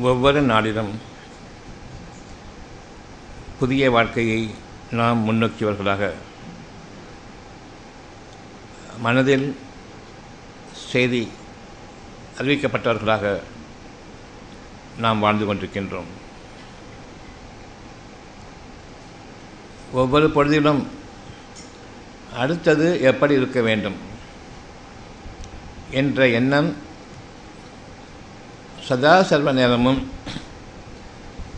ஒவ்வொரு நாளிலும் புதிய வாழ்க்கையை நாம் முன்னோக்கியவர்களாக மனதில் செய்தி அறிவிக்கப்பட்டவர்களாக நாம் வாழ்ந்து கொண்டிருக்கின்றோம். ஒவ்வொரு பொழுதிலும் அடுத்தது எப்படி இருக்க வேண்டும் என்ற எண்ணம் சதா சர்வ நேரமும்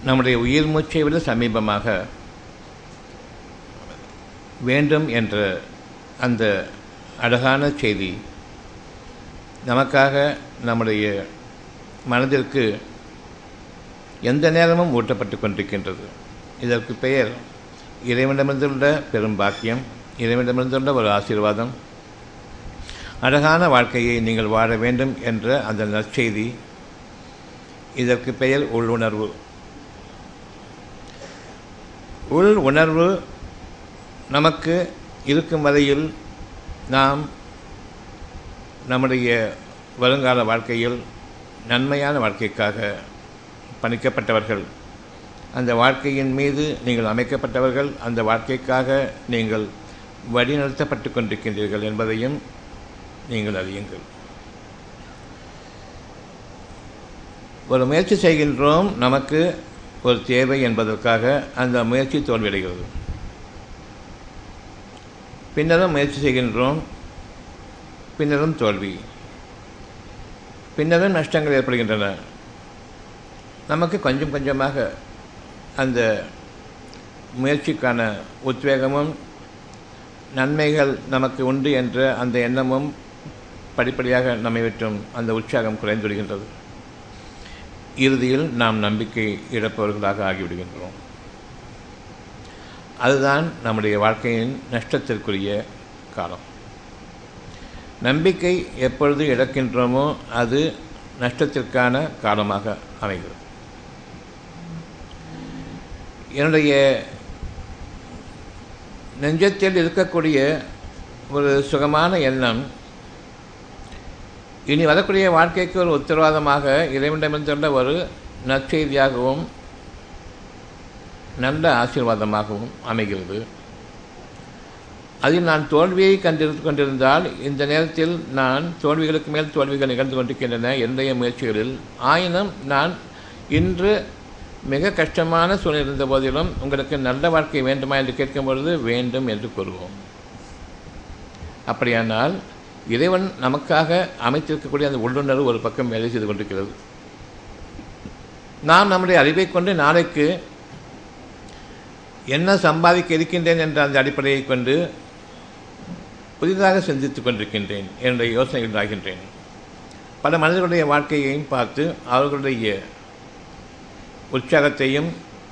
நம்முடைய உயிர் மூச்சை விட சமீபமாக வேண்டும் என்ற அந்த அழகான செய்தி நமக்காக நம்முடைய மனதிற்கு எந்த நேரமும் ஊட்டப்பட்டு கொண்டிருக்கின்றது. இதற்கு பெயர் இறைவனிடமிருந்துள்ள பெரும் பாக்கியம் இறைவனிடமிருந்துள்ள ஒரு ஆசீர்வாதம். அழகான வாழ்க்கையை நீங்கள் வாழ வேண்டும் என்ற அந்த நற்செய்தி இதற்கு பெயர் உள்ளுணர்வு. உள் உணர்வு நமக்கு இருக்கும் வரையில் நாம் நம்முடைய வருங்கால வாழ்க்கையில் நன்மையான வாழ்க்கைக்காக பணிக்கப்பட்டவர்கள். அந்த வாழ்க்கையின் மீது நீங்கள் அமைக்கப்பட்டவர்கள் அந்த வாழ்க்கைக்காக நீங்கள் வழிநடத்தப்பட்டு கொண்டிருக்கின்றீர்கள் என்பதையும் நீங்கள் அறியுங்கள். ஒரு முயற்சி செய்கின்றோம் நமக்கு ஒரு தேவை என்பதற்காக அந்த முயற்சி தோல்வியடைகிறது. பின்னரும் முயற்சி செய்கின்றோம் பின்னரும் தோல்வி. பின்னரும் நஷ்டங்கள் ஏற்படுகின்றன. நமக்கு கொஞ்சம் கொஞ்சமாக அந்த முயற்சிக்கான உத்வேகமும் நன்மைகள் நமக்கு உண்டு என்ற அந்த எண்ணமும் படிப்படியாக நம்மை விட்டும் அந்த உற்சாகம் குறைந்து விடுகின்றது. இறுதியில் நாம் நம்பிக்கை இழப்பவர்களாக ஆகிவிடுகின்றோம். அதுதான் நம்முடைய வாழ்க்கையின் நஷ்டத்திற்குரிய காலம். நம்பிக்கை எப்பொழுது இழக்கின்றோமோ அது நஷ்டத்திற்கான காலமாக அமைகிறது. என்னுடைய நெஞ்சத்தில் இருக்கக்கூடிய ஒரு சுகமான எண்ணம் இனி வரக்கூடிய வாழ்க்கைக்கு ஒரு உத்தரவாதமாக இறைவனிடமிருந்துள்ள ஒரு நற்செய்தியாகவும் நல்ல ஆசீர்வாதமாகவும் அமைகிறது. அதில் நான் தோல்வியை கண்டிருந்து கொண்டிருந்தால் இந்த நேரத்தில் நான் தோல்விகளுக்கு மேல் தோல்விகள் நிகழ்ந்து கொண்டிருக்கின்றன என்னுடைய முயற்சிகளில். ஆயினும் நான் இன்று மிக கஷ்டமான சூழ்நிலை இருந்த போதிலும் உங்களுக்கு நல்ல வாழ்க்கை வேண்டுமா என்று கேட்கும் பொழுது வேண்டும் என்று கூறுவோம். அப்படியானால் இறைவன் நமக்காக அமைத்திருக்கக்கூடிய அந்த உள்ளுணர்வு ஒரு பக்கம் வேலை செய்து கொண்டிருக்கிறது. நாம் நம்முடைய அறிவை கொண்டு நாளைக்கு என்ன சம்பாதிக்க இருக்கின்றேன் என்ற அந்த அடிப்படையை கொண்டு புதிதாக சிந்தித்துக் கொண்டிருக்கின்றேன் என்னுடைய யோசனை உண்டாகின்றேன். பல மனிதர்களுடைய வாழ்க்கையையும் பார்த்து அவர்களுடைய உற்சாகத்தையும்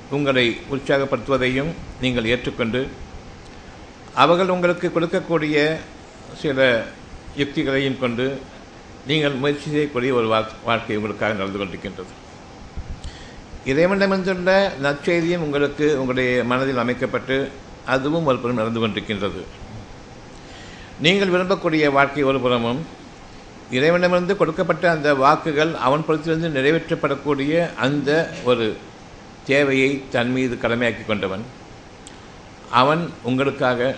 உங்களை உற்சாகப்படுத்துவதையும் நீங்கள் ஏற்றுக்கொண்டு அவர்கள் உங்களுக்கு கொடுக்கக்கூடிய சில யுக்திகளையும் கொண்டு நீங்கள் முயற்சி செய்யக்கூடிய ஒரு வாழ்க்கை உங்களுக்காக நடந்து கொண்டிருக்கின்றது. இறைவனிடமிருந்துள்ள நற்செய்தியும் உங்களுக்கு உங்களுடைய மனதில் அமைக்கப்பட்டு அதுவும் ஒரு புறம் நடந்து கொண்டிருக்கின்றது. நீங்கள் விரும்பக்கூடிய வாழ்க்கை ஒரு புறமும் இறைவனிடமிருந்து கொடுக்கப்பட்ட அந்த வாக்குகள் அவன் புறத்திலிருந்து நிறைவேற்றப்படக்கூடிய அந்த ஒரு தேவையை தன் மீது கடமையாக்கி கொண்டவன். அவன் உங்களுக்காக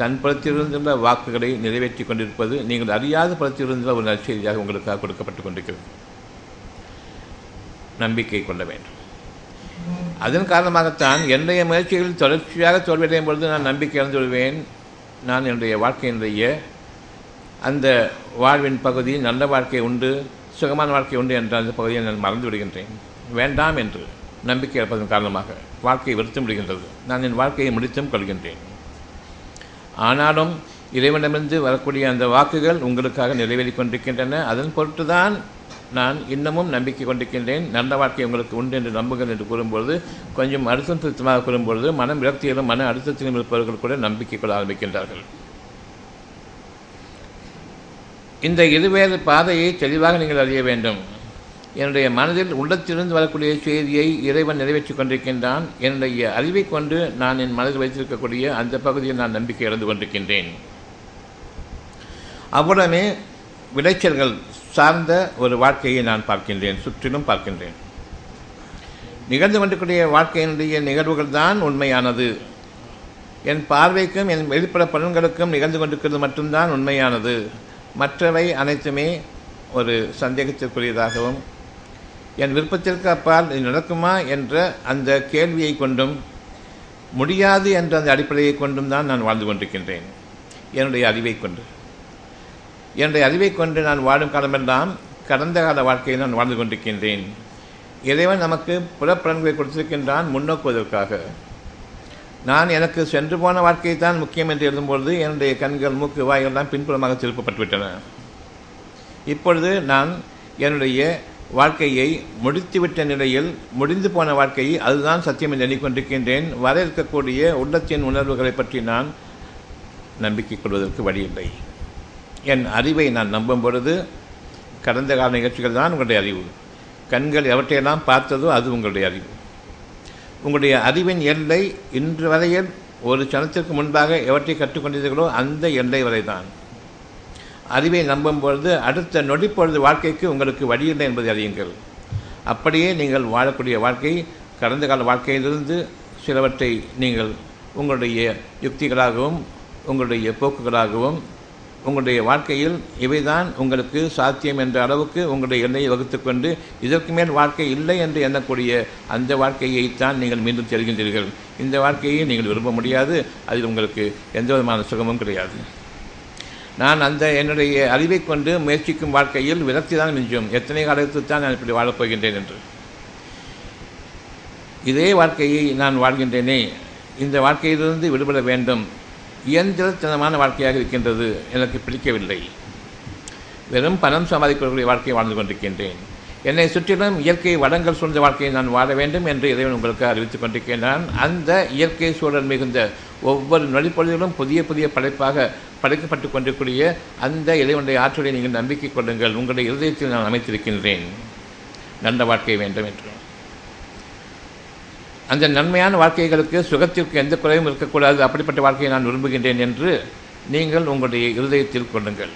தன் பலத்திலிருந்துள்ள வாக்குகளை நிறைவேற்றி கொண்டிருப்பது நீங்கள் அறியாத புறத்திலிருந்துள்ள ஒரு நற்செய்தியாக உங்களுக்காக கொடுக்கப்பட்டு கொண்டிருக்கிறது. நம்பிக்கை கொள்ள வேண்டும். அதன் காரணமாகத்தான் என்னுடைய முயற்சிகளில் தொடர்ச்சியாக தோல்வியடையும் பொழுது நான் நம்பிக்கை இழந்து விடுவேன். நான் என்னுடைய வாழ்க்கையினுடைய அந்த வாழ்வின் பகுதி நல்ல வாழ்க்கை உண்டு சுகமான வாழ்க்கை உண்டு என்ற அந்த பகுதியை நான் மறந்து விடுகின்றேன். வேண்டாம் என்று நம்பிக்கை இழப்பதன் காரணமாக வாழ்க்கையை வெறுத்தும் விடுகின்றது. நான் என் வாழ்க்கையை முடித்தும் கொள்கின்றேன். ஆனாலும் இறைவனிடமிருந்து வரக்கூடிய அந்த வாக்குகள் உங்களுக்காக நிறைவேறி கொண்டிருக்கின்றன. அதன் பொருட்டு தான் நான் இன்னமும் நம்பிக்கை கொண்டிருக்கின்றேன். நல்ல வாழ்க்கை உங்களுக்கு உண்டு என்று நம்புங்கள் என்று கூறும்பொழுது கொஞ்சம் அழுத்தம் திருத்தமாக கூறும்பொழுது மனம் விரக்தியிலும் மன அழுத்தத்திலும் இருப்பவர்கள் கூட நம்பிக்கை கொள்ள ஆரம்பிக்கின்றார்கள். இந்த இருவேறு பாதையை தெளிவாக நீங்கள் அறிய வேண்டும். என்னுடைய மனதில் உள்ளத்திலிருந்து வரக்கூடிய செய்தியை இறைவன் நிறைவேற்றி கொண்டிருக்கின்றான். என்னுடைய அறிவை கொண்டு நான் என் மனதில் வைத்திருக்கக்கூடிய அந்த பகுதியில் நான் நம்பிக்கை இழந்து கொண்டிருக்கின்றேன். அவ்வுடனே விளைச்சல்கள் சார்ந்த ஒரு வாழ்க்கையை நான் பார்க்கின்றேன் சுற்றிலும் பார்க்கின்றேன். நிகழ்ந்து கொண்டிருக்கூடிய வாழ்க்கையினுடைய நிகழ்வுகள் தான் உண்மையானது. என் பார்வைக்கும் என் வெளிப்புற பலன்களுக்கும் நிகழ்ந்து கொண்டிருக்கிறது மட்டும்தான் உண்மையானது. மற்றவை அனைத்துமே ஒரு சந்தேகத்திற்குரியதாகவும் என் விருப்பத்திற்கு அப்பால் இது நடக்குமா என்ற அந்த கேள்வியை கொண்டும் முடியாது என்ற அந்த அடிப்படையை கொண்டும் தான் நான் வாழ்ந்து கொண்டிருக்கின்றேன். என்னுடைய அறிவை கொண்டு. என்னுடைய அறிவை கொண்டு நான் வாழும் காலமெல்லாம் கடந்த கால வாழ்க்கையை நான் வாழ்ந்து கொண்டிருக்கின்றேன். இறைவன் நமக்கு புறப்பலன்களை கொடுத்திருக்கின்றான் முன்னோக்குவதற்காக நான் எனக்கு சென்று போன வாழ்க்கையை தான் முக்கியம் என்று எழுதும்பொழுது என்னுடைய கண்கள் மூக்கு வாயெல்லாம் பின்புறமாக திருப்பப்பட்டுவிட்டன. இப்பொழுது நான் என்னுடைய வாழ்க்கையை முடித்துவிட்ட நிலையில் முடிந்து போன வாழ்க்கையை அதுதான் சத்தியம் என்று எண்ணிக்கொண்டிருக்கின்றேன். வர இருக்கக்கூடிய உள்ளத்தின் உணர்வுகளை பற்றி நான் நம்பிக்கை கொள்வதற்கு வழியில்லை. என் அறிவை நான் நம்பும் பொழுது கடந்த கால நிகழ்ச்சிகள் தான் உங்களுடைய அறிவு. கண்கள் எவற்றையெல்லாம் பார்த்ததோ அது உங்களுடைய அறிவு. உங்களுடைய அறிவின் எல்லை இன்று வரையில் ஒரு சனத்திற்கு முன்பாக எவற்றை கற்றுக்கொண்டீர்களோ அந்த எல்லை வரை தான் அறிவை நம்பும் பொழுது அடுத்த நொடிப்பொழுது வாழ்க்கைக்கு உங்களுக்கு வழியில்லை என்பதை அறியுங்கள். அப்படியே நீங்கள் வாழக்கூடிய வாழ்க்கை கடந்த கால வாழ்க்கையிலிருந்து சிலவற்றை நீங்கள் உங்களுடைய யுக்திகளாகவும் உங்களுடைய போக்குகளாகவும் உங்களுடைய வாழ்க்கையில் இவைதான் உங்களுக்கு சாத்தியம் என்ற அளவுக்கு உங்களுடைய எல்லையை வகுத்துக்கொண்டு இதற்கு மேல் வாழ்க்கை இல்லை என்று எண்ணக்கூடிய அந்த வாழ்க்கையைத்தான் நீங்கள் மீண்டும் தெரிகின்றீர்கள். இந்த வாழ்க்கையை நீங்கள் விரும்ப முடியாது. அதில் உங்களுக்கு எந்த விதமான சுகமும் கிடையாது. நான் அந்த என்னுடைய அறிவை கொண்டு முயற்சிக்கும் வாழ்க்கையில் விரக்தி தான் மிஞ்சும். எத்தனை காலத்தில் தான் நான் இப்படி வாழப்போகின்றேன் என்று. இதே வாழ்க்கையை நான் வாழ்கின்றேனே. இந்த வாழ்க்கையிலிருந்து விடுபட வேண்டும். இயந்திரத்தனமான வாழ்க்கையாக இருக்கின்றது. எனக்கு பிடிக்கவில்லை. வெறும் பணம் சம்பாதிக்கக்கூடிய வாழ்க்கையை வாழ்ந்து கொண்டிருக்கின்றேன். என்னை சுற்றிலும் இயற்கை வளங்கள் சூழ்ந்த வாழ்க்கையை நான் வாழ வேண்டும் என்று இறைவன் உங்களுக்கு அறிவித்துக் கொண்டிருக்கின்றான். அந்த இயற்கை சூழல் மிகுந்த ஒவ்வொரு நொடிப்பொழுதிலும் புதிய புதிய படைப்பாக படைக்கப்பட்டு கொண்டிருக்கூடிய அந்த இறைவனுடைய ஆற்றலை நீங்கள் நம்பிக்கை கொள்ளுங்கள். உங்களுடைய இருதயத்தில் நான் அமைத்திருக்கின்றேன். நல்ல வாழ்க்கை வேண்டும் என்று. அந்த நன்மையான வாழ்க்கைகளுக்கு சுகத்திற்கு எந்த குறையும் இருக்கக்கூடாது. அப்படிப்பட்ட வாழ்க்கையை நான் விரும்புகின்றேன் என்று நீங்கள் உங்களுடைய இருதயத்தில் கொள்ளுங்கள்.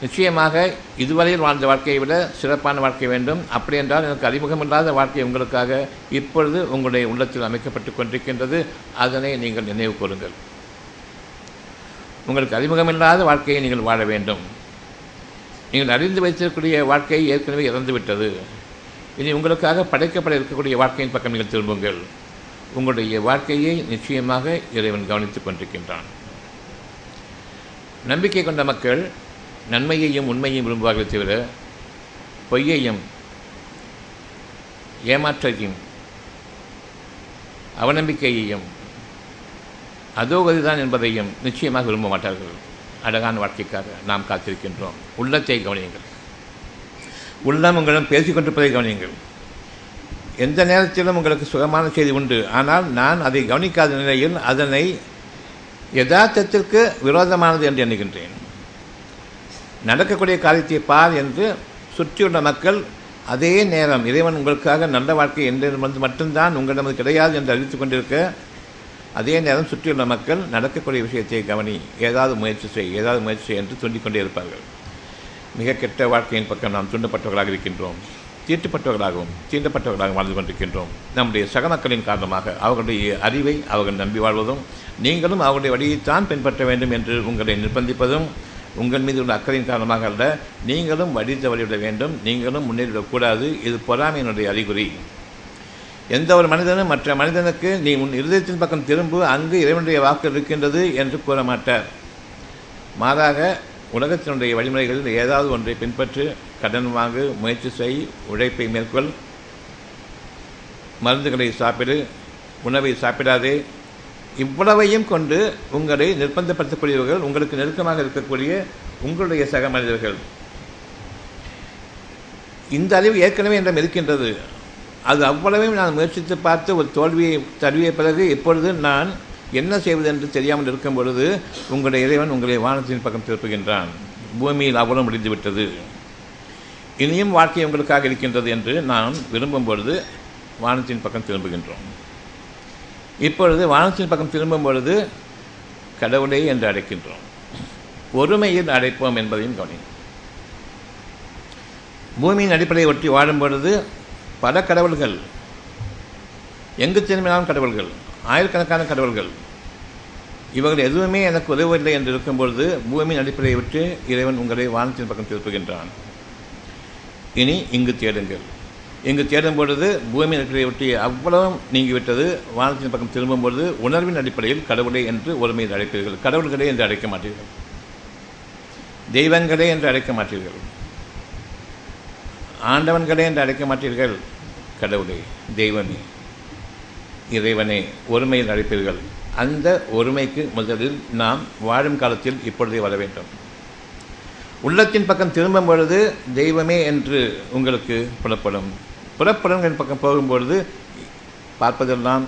நிச்சயமாக இதுவரையில் வாழ்ந்த வாழ்க்கையை விட சிறப்பான வாழ்க்கை வேண்டும். அப்படி என்றால் எனக்கு அறிமுகமில்லாத வாழ்க்கை உங்களுக்காக இப்பொழுது உங்களுடைய உள்ளத்தில் அமைக்கப்பட்டு கொண்டிருக்கின்றது. அதனை நீங்கள் நினைவு கூறுங்கள். உங்களுக்கு அறிமுகமில்லாத வாழ்க்கையை நீங்கள் வாழ வேண்டும். நீங்கள் அறிந்து வைத்திருக்கக்கூடிய வாழ்க்கையை ஏற்கனவே இறந்துவிட்டது இனி உங்களுக்காக படைக்கப்பட இருக்கக்கூடிய வாழ்க்கையின் பக்கம் நீங்கள் திரும்புங்கள். உங்களுடைய வாழ்க்கையை நிச்சயமாக இறைவன் கவனித்துக் கொண்டிருக்கின்றான். நம்பிக்கை கொண்ட மக்கள் நன்மையையும் உண்மையையும் விரும்புவார்கள் தவிர பொய்யையும் ஏமாற்றையும் அவநம்பிக்கையையும் அதோகதிதான் என்பதையும் நிச்சயமாக விரும்ப மாட்டார்கள் அழகான வாழ்க்கைக்காக நாம் காத்திருக்கின்றோம். உள்ளத்தை கவனியுங்கள். உள்ளம் உங்களிடம் பேசிக்கொண்டிருப்பதை கவனியுங்கள். எந்த நேரத்திலும் உங்களுக்கு சுகமான செய்தி உண்டு. ஆனால் நான் அதை கவனிக்காத நிலையில் அதனை யதார்த்தத்திற்கு விரோதமானது என்று எண்ணுகின்றேன். நடக்கக்கூடிய காரியத்தை பார் என்று சுற்றியுள்ள மக்கள் அதே நேரம் இறைவன் உங்களுக்காக நல்ல வாழ்க்கை என்று மட்டும்தான் உங்களிடம் கிடையாது என்று அறிவித்துக் கொண்டிருக்க அதே நேரம் சுற்றியுள்ள மக்கள் நடக்கக்கூடிய விஷயத்தை கவனி ஏதாவது முயற்சி செய் ஏதாவது முயற்சி செய் என்று தூண்டிக்கொண்டே இருப்பார்கள். மிக கெட்ட வாழ்க்கையின் பக்கம் நாம் தூண்டப்பட்டவர்களாக இருக்கின்றோம். தீட்டுப்பட்டவர்களாகவும் தீண்டப்பட்டவர்களாகவும் வாழ்ந்து கொண்டிருக்கின்றோம். நம்முடைய சக மக்களின் காரணமாக அவர்களுடைய அறிவை அவர்கள் நம்பி வாழ்வதும் நீங்களும் அவருடைய வழியைத்தான் பின்பற்ற வேண்டும் என்று உங்களை நிர்பந்திப்பதும் உங்கள் மீது உள்ள அக்கறையின் காரணமாக அல்ல நீங்களும் வழி தவறிவிட வேண்டும் நீங்களும் முன்னேறிவிடக்கூடாது. இது பொறாமையினுடைய அறிகுறி. எந்த ஒரு மனிதனும் மற்ற மனிதனுக்கு நீ உன் இருதயத்தின் பக்கம் திரும்பு அங்கு இறைவனுடைய வாக்கு இருக்கின்றது என்று கூற மாட்டார் மாறாக உலகத்தினுடைய வழிமுறைகளில் ஏதாவது ஒன்றை பின்பற்று கடன் வாங்கு முயற்சி செய் உழைப்பை மேற்கொள். மருந்துகளை சாப்பிடு உணவை சாப்பிடாதே. இவ்வளவையும் கொண்டு உங்களை நிர்பந்தப்படுத்தக்கூடியவர்கள் உங்களுக்கு நெருக்கமாக இருக்கக்கூடிய உங்களுடைய சக மனிதர்கள். இந்த அறிவு ஏற்கனவே என்றும் இருக்கின்றது. அது அவ்வளவையும் நான் முயற்சித்து பார்த்து ஒரு தோல்வியை தழுவிய பிறகு இப்பொழுது நான் என்ன செய்வது என்று தெரியாமல் இருக்கும் பொழுது உங்களுடைய இறைவன் உங்களை வானத்தின் பக்கம் திருப்புகின்றான். பூமியில் அவ்வளவு முடிந்துவிட்டது இனியும் வாழ்க்கை உங்களுக்காக இருக்கின்றது என்று நாம் விரும்பும் பொழுது வானத்தின் பக்கம் திரும்புகின்றோம். இப்பொழுது வானத்தின் பக்கம் திரும்பும் பொழுது கடவுளை என்று அழைக்கின்றோம். ஒருமையில் அழைப்போம் என்பதையும் கவனி பூமியின் அடிப்படையை ஒட்டி வாழும் பொழுது பல கடவுள்கள். எங்கு திரும்பினாலும் கடவுள்கள். ஆயிரக்கணக்கான கடவுள்கள். இவர்கள் எதுவுமே எனக்கு உதவவில்லை என்று இருக்கும்பொழுது பூமியின் அடிப்படையை விட்டு இறைவன் உங்களை வானத்தின் பக்கம் திருப்புகின்றான். இனி இங்கு தேடுங்கள். இங்கு தேடும் பொழுது பூமியின் அடிப்படையை விட்டு அவ்வளவும் நீங்கிவிட்டது. வானத்தின் பக்கம் திரும்பும் பொழுது உணர்வின் அடிப்படையில் கடவுளை என்று ஒருமையில் அழைப்பீர்கள். கடவுள்களே என்று அழைக்க மாட்டீர்கள். தெய்வங்களே என்று அழைக்க மாட்டீர்கள். ஆண்டவன்களே என்று அழைக்க மாட்டீர்கள் கடவுளே தெய்வமே. இறைவனே ஒருமையில் அழைப்பீர்கள். அந்த ஒருமைக்கு முதலில் நாம் வாழும் காலத்தில் இப்பொழுதே வர வேண்டும். உள்ளத்தின் பக்கம் திரும்பும் பொழுது தெய்வமே என்று உங்களுக்கு புலப்படும். புறப்படங்கள் பக்கம் போகும்பொழுது பார்ப்பதெல்லாம்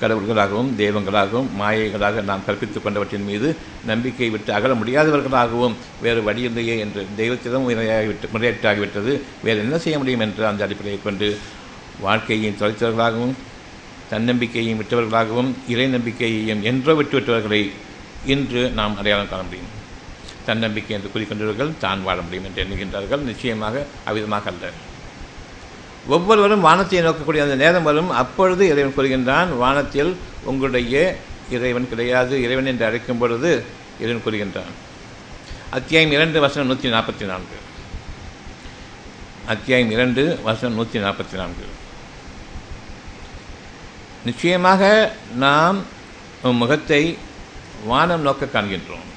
கடவுள்களாகவும் தெய்வங்களாகவும் மாயைகளாக நாம் கற்பித்துக் கொண்டவற்றின் மீது நம்பிக்கை விட்டு அகல முடியாதவர்களாகவும் வேறு வழியில்லையே என்று தெய்வத்திடம் முறையாகிவிட்டு முறையீட்டாகிவிட்டது. வேறு என்ன செய்ய முடியும் என்று அந்த அடிப்படையை கொண்டு வாழ்க்கையின் தொலைத்தவர்களாகவும் தன்னம்பிக்கையையும் விட்டவர்களாகவும் இறை நம்பிக்கையையும் என்றோ விட்டுவிட்டவர்களை இன்று நாம் அடையாளம் காண முடியும். தன்னம்பிக்கை என்று கூறிக்கொண்டவர்கள் தான் வாழ முடியும் என்று எண்ணுகின்றார்கள். நிச்சயமாக அவ்விதமாக அல்ல. ஒவ்வொருவரும் வானத்தை நோக்கக்கூடிய அந்த நேரம் வரும். அப்பொழுது இறைவன் கூறுகின்றான் வானத்தில் உங்களுடைய இறைவன் கிடையாது. இறைவன் என்று அழைக்கும் பொழுது இறைவன் கூறுகின்றான். அத்தியாயம் இரண்டு வசனம் நூற்றி நாற்பத்தி நான்கு. அத்தியாயம் இரண்டு வசனம் நூற்றி நாற்பத்தி நான்கு. நிச்சயமாக நாம் முகத்தை வானம் நோக்க காண்கின்றோம்.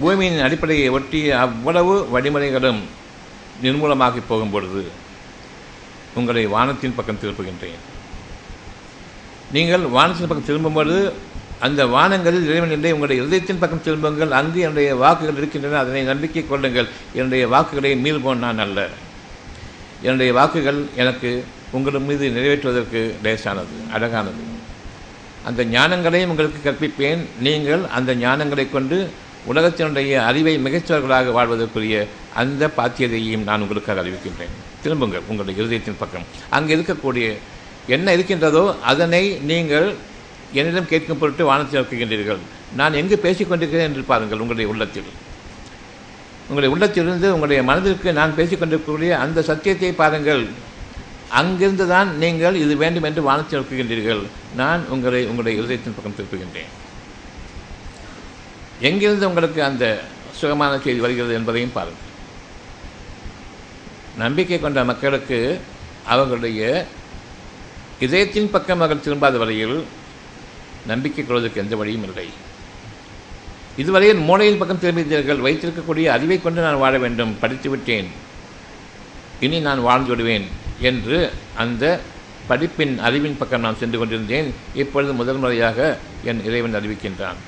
பூமியின் அடிப்படையை ஒட்டி அவ்வளவு வழிமுறைகளும் நிர்மூலமாகி போகும் பொழுது உங்களை வானத்தின் பக்கம் திருப்புகின்றேன். நீங்கள் வானத்தின் பக்கம் திரும்பும்போது அந்த வானங்களில் இறைவன் இல்லை உங்களுடைய இதயத்தின் பக்கம் திரும்புங்கள் அங்கு என்னுடைய வாக்குகள் இருக்கின்றன அதனை நம்பிக்கை கொள்ளுங்கள். என்னுடைய வாக்குகளை மீள்போன் நான் அல்ல. என்னுடைய வாக்குகள் எனக்கு உங்கள் மீது நிறைவேற்றுவதற்கு லேசானது அழகானது. அந்த ஞானங்களையும் உங்களுக்கு கற்பிப்பேன். நீங்கள் அந்த ஞானங்களை கொண்டு உலகத்தினுடைய அறிவை மிகச்சவர்களாக வாழ்வதற்குரிய அந்த பாத்தியதையும் நான் உங்களுக்காக அறிவிக்கின்றேன். திரும்புங்கள் உங்களுடைய இருதயத்தின் பக்கம். அங்கே இருக்கக்கூடிய என்ன இருக்கின்றதோ அதனை நீங்கள் என்னிடம் கேட்கும் பொருட்டு வானத்தில் நோக்குகின்றீர்கள் நான் எங்கு பேசிக்கொண்டிருக்கிறேன் என்று பாருங்கள் உங்களுடைய உள்ளத்தில். உங்களுடைய உள்ளத்திலிருந்து உங்களுடைய மனதிற்கு நான் பேசிக்கொண்டிருக்கக்கூடிய அந்த சத்தியத்தை பாருங்கள். அங்கிருந்து தான் நீங்கள் இது வேண்டும் என்று வானத்தில் நோக்குகின்றீர்கள் நான் உங்களை உங்களுடைய இருதயத்தின் பக்கம் திருப்புகின்றேன். எங்கிருந்து உங்களுக்கு அந்த சுகமான செய்தி வருகிறது என்பதையும் பாருங்கள். நம்பிக்கை கொண்ட மக்களுக்கு அவர்களுடைய இதயத்தின் பக்கம் அவர்கள் திரும்பாத வரையில் நம்பிக்கை கொள்வதற்கு எந்த வழியும் இல்லை. இதுவரையில் மூளையின் பக்கம் திரும்பித்தீர்கள் வைத்திருக்கக்கூடிய அறிவை கொண்டு நான் வாழ வேண்டும் படித்து விட்டேன். இனி நான் வாழ்ந்து விடுவேன் என்று அந்த படிப்பின் அறிவின் பக்கம் நான் சென்று கொண்டிருந்தேன். இப்பொழுது முதல் முறையாக என் இறைவன் அறிவிக்கின்றான்.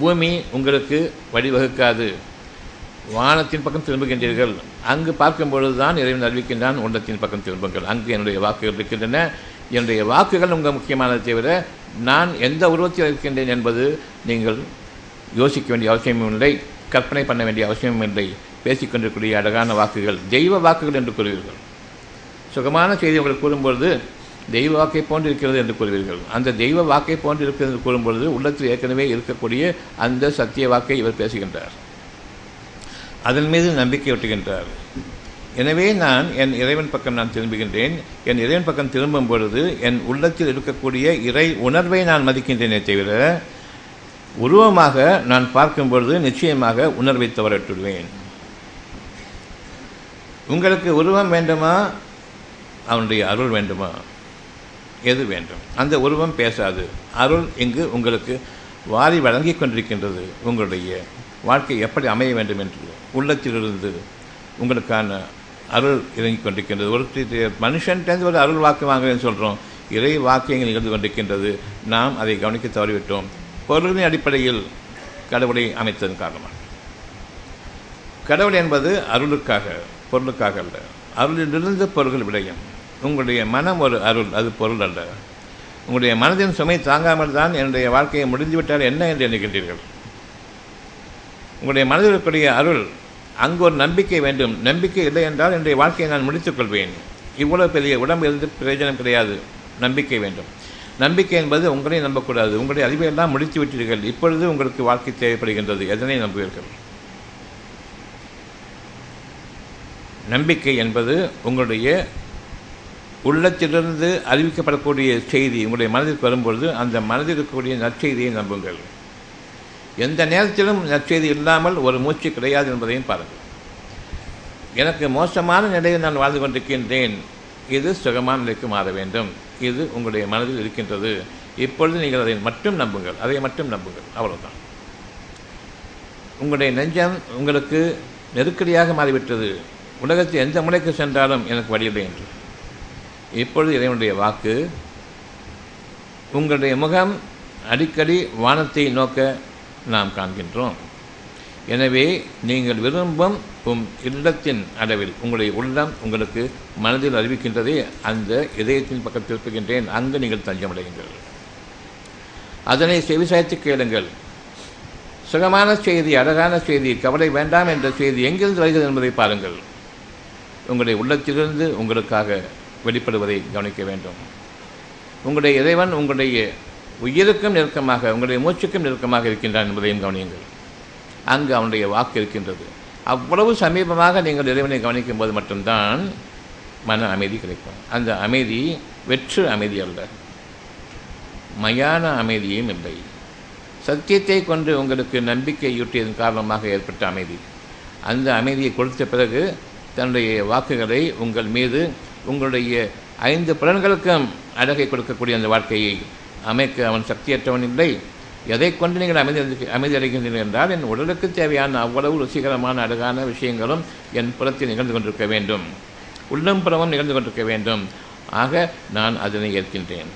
பூமி உங்களுக்கு வழிவகுக்காது. வானத்தின் பக்கம் திரும்புகின்றீர்கள். அங்கு பார்க்கும் பொழுதுதான் இறைவன் அறிவிக்கின்றான் உள்ளத்தின் பக்கம் திரும்புங்கள். அங்கு என்னுடைய வாக்குகள் இருக்கின்றன. என்னுடைய வாக்குகள் உங்கள் முக்கியமானதை தவிர நான் எந்த உருவத்தில் இருக்கின்றேன் என்பது நீங்கள் யோசிக்க வேண்டிய அவசியமும் இல்லை கற்பனை பண்ண வேண்டிய அவசியமும் இல்லை. பேசிக்கொண்டிருக்கூடிய அழகான வாக்குகள் தெய்வ வாக்குகள் என்று கூறுவீர்கள். சுகமான செய்தி உங்களுக்கு கூறும்பொழுது தெய்வ வாக்கை போன்று இருக்கிறது என்று கூறுவீர்கள். அந்த தெய்வ வாக்கை போன்று இருக்கிறது என்று கூறும்பொழுது உள்ளத்தில் ஏற்கனவே இருக்கக்கூடிய அந்த சத்திய வாக்கை இவர் பேசுகின்றார். அதன் மீது நம்பிக்கை ஒட்டுகின்றார். எனவே நான் என் இறைவன் பக்கம் நான் திரும்புகின்றேன். என் இறைவன் பக்கம் திரும்பும் பொழுது என் உள்ளத்தில் இருக்கக்கூடிய இறை உணர்வை நான் மதிக்கின்றேனே தவிர உருவமாக நான் பார்க்கும் பொழுது நிச்சயமாக உணர்வை தவறட்டுடுவேன் உங்களுக்கு உருவம் வேண்டுமா? அவனுடைய அருள் வேண்டுமா? எது வேண்டும்? அந்த உருவம் பேசாது. அருள் இங்கு உங்களுக்கு வாரி வழங்கி கொண்டிருக்கின்றது. உங்களுடைய வாழ்க்கை எப்படி அமைய வேண்டும் என்று. உள்ளத்திலிருந்து உங்களுக்கான அருள் இறங்கி கொண்டிருக்கின்றது. ஒரு மனுஷன்டேருந்து ஒரு அருள் வாக்கு வாங்குறேன்னு சொல்கிறோம் இறை வாக்கியங்கள் நிகழ்ந்து கொண்டிருக்கின்றது. நாம் அதை கவனிக்க தவறிவிட்டோம். பொருளின் அடிப்படையில் கடவுளை அமைத்ததன் காரணமாக கடவுள் என்பது அருளுக்காக பொருளுக்காக அல்ல. அருளிலிருந்து பொருள்கள் விளையும். உங்களுடைய மனம் ஒரு அருள் அது பொருள் அல்ல. உங்களுடைய மனதின் சுமை தாங்காமல் தான் என்னுடைய வாழ்க்கையை முடிந்துவிட்டால் என்ன என்று எண்ணுகின்றீர்கள்? உங்களுடைய மனதில் இருக்கக்கூடிய அருள் அங்கு ஒரு நம்பிக்கை வேண்டும். நம்பிக்கை இல்லை என்றால் என்னுடைய வாழ்க்கையை நான் முடித்துக் கொள்வேன். இவ்வளவு பெரிய உடம்பு இருந்து பிரயோஜனம் கிடையாது. நம்பிக்கை வேண்டும். நம்பிக்கை என்பது உங்களையும் நம்பக்கூடாது. உங்களுடைய அறிவையெல்லாம் முடித்து விட்டீர்கள். இப்பொழுது உங்களுக்கு வாழ்க்கை தேவைப்படுகின்றது. எதனை நம்புவீர்கள்? நம்பிக்கை என்பது உங்களுடைய உள்ளத்திலிருந்து அறிவிக்கப்படக்கூடிய செய்தி உங்களுடைய மனதிற்கு வரும்பொழுது அந்த மனதில் இருக்கக்கூடிய நற்செய்தியை நம்புங்கள். எந்த நேரத்திலும் நற்செய்தி இல்லாமல் ஒரு மூச்சு கிடையாது என்பதையும் பாருங்கள். எனக்கு மோசமான நிலையில் நான் வாழ்ந்து கொண்டிருக்கின்றேன். இது சுகமான நிலைக்கு மாற வேண்டும். இது உங்களுடைய மனதில் இருக்கின்றது. இப்பொழுது நீங்கள் அதை மட்டும் நம்புங்கள். அதை மட்டும் நம்புங்கள். அவ்வளவுதான். உங்களுடைய நெஞ்சம் உங்களுக்கு நெருக்கடியாக மாறிவிட்டது. உலகத்தில் எந்த முனைக்கு சென்றாலும் எனக்கு வழியில்லை என்று. இப்பொழுது இறைவனுடைய வாக்கு உங்களுடைய முகம் அடிக்கடி வானத்தை நோக்க நாம் காண்கின்றோம். எனவே நீங்கள் விரும்பும் உம் இல்லத்தின் அளவில் உங்களுடைய உள்ளம் உங்களுக்கு மனதில் அறிவிக்கின்றதே அந்த இதயத்தின் பக்கத்தில் இருக்கின்றேன் அங்கு நீங்கள் தஞ்சமடையுங்கள். அதனை செவிசாய்த்து கேளுங்கள். சுகமான செய்தி அழகான செய்தி கவலை வேண்டாம் என்ற செய்தி எங்கிருந்து வருகிறது என்பதை பாருங்கள். உங்களுடைய உள்ளத்திலிருந்து உங்களுக்காக வெளிப்படுவதை கவனிக்க வேண்டும். உங்களுடைய இறைவன் உங்களுடைய உயிருக்கும் நெருக்கமாக உங்களுடைய மூச்சுக்கும் நெருக்கமாக இருக்கின்றான் என்பதையும் கவனியுங்கள். அங்கு அவனுடைய வாக்கு இருக்கின்றது. அவ்வளவு சமீபமாக நீங்கள் இறைவனை கவனிக்கும் போது மட்டும்தான் மன அமைதி கிடைக்கும். அந்த அமைதி வெற்று அமைதி அல்ல. மயான அமைதியும் இல்லை. சத்தியத்தை கொண்டு உங்களுக்கு நம்பிக்கையூட்டியதன் காரணமாக ஏற்பட்ட அமைதி. அந்த அமைதியை கொடுத்த பிறகு தன்னுடைய வாக்குகளை உங்கள் மீது உங்களுடைய ஐந்து புலன்களுக்கும் அழகை கொடுக்கக்கூடிய அந்த வாழ்க்கையை அமைக்க அவன் சக்தியற்றவன் இல்லை. எதை கொண்டு நீங்கள் அமைதி அமைதி அடைகின்றீர்கள் என்றால் என் உடலுக்கு தேவையான அவ்வளவு ருசிகரமான அழகான விஷயங்களும் என் புறத்தில் நிகழ்ந்து கொண்டிருக்க வேண்டும். உள்ளம் புறமும் நிகழ்ந்து கொண்டிருக்க வேண்டும். ஆக நான் அதனை ஏற்கின்றேன்.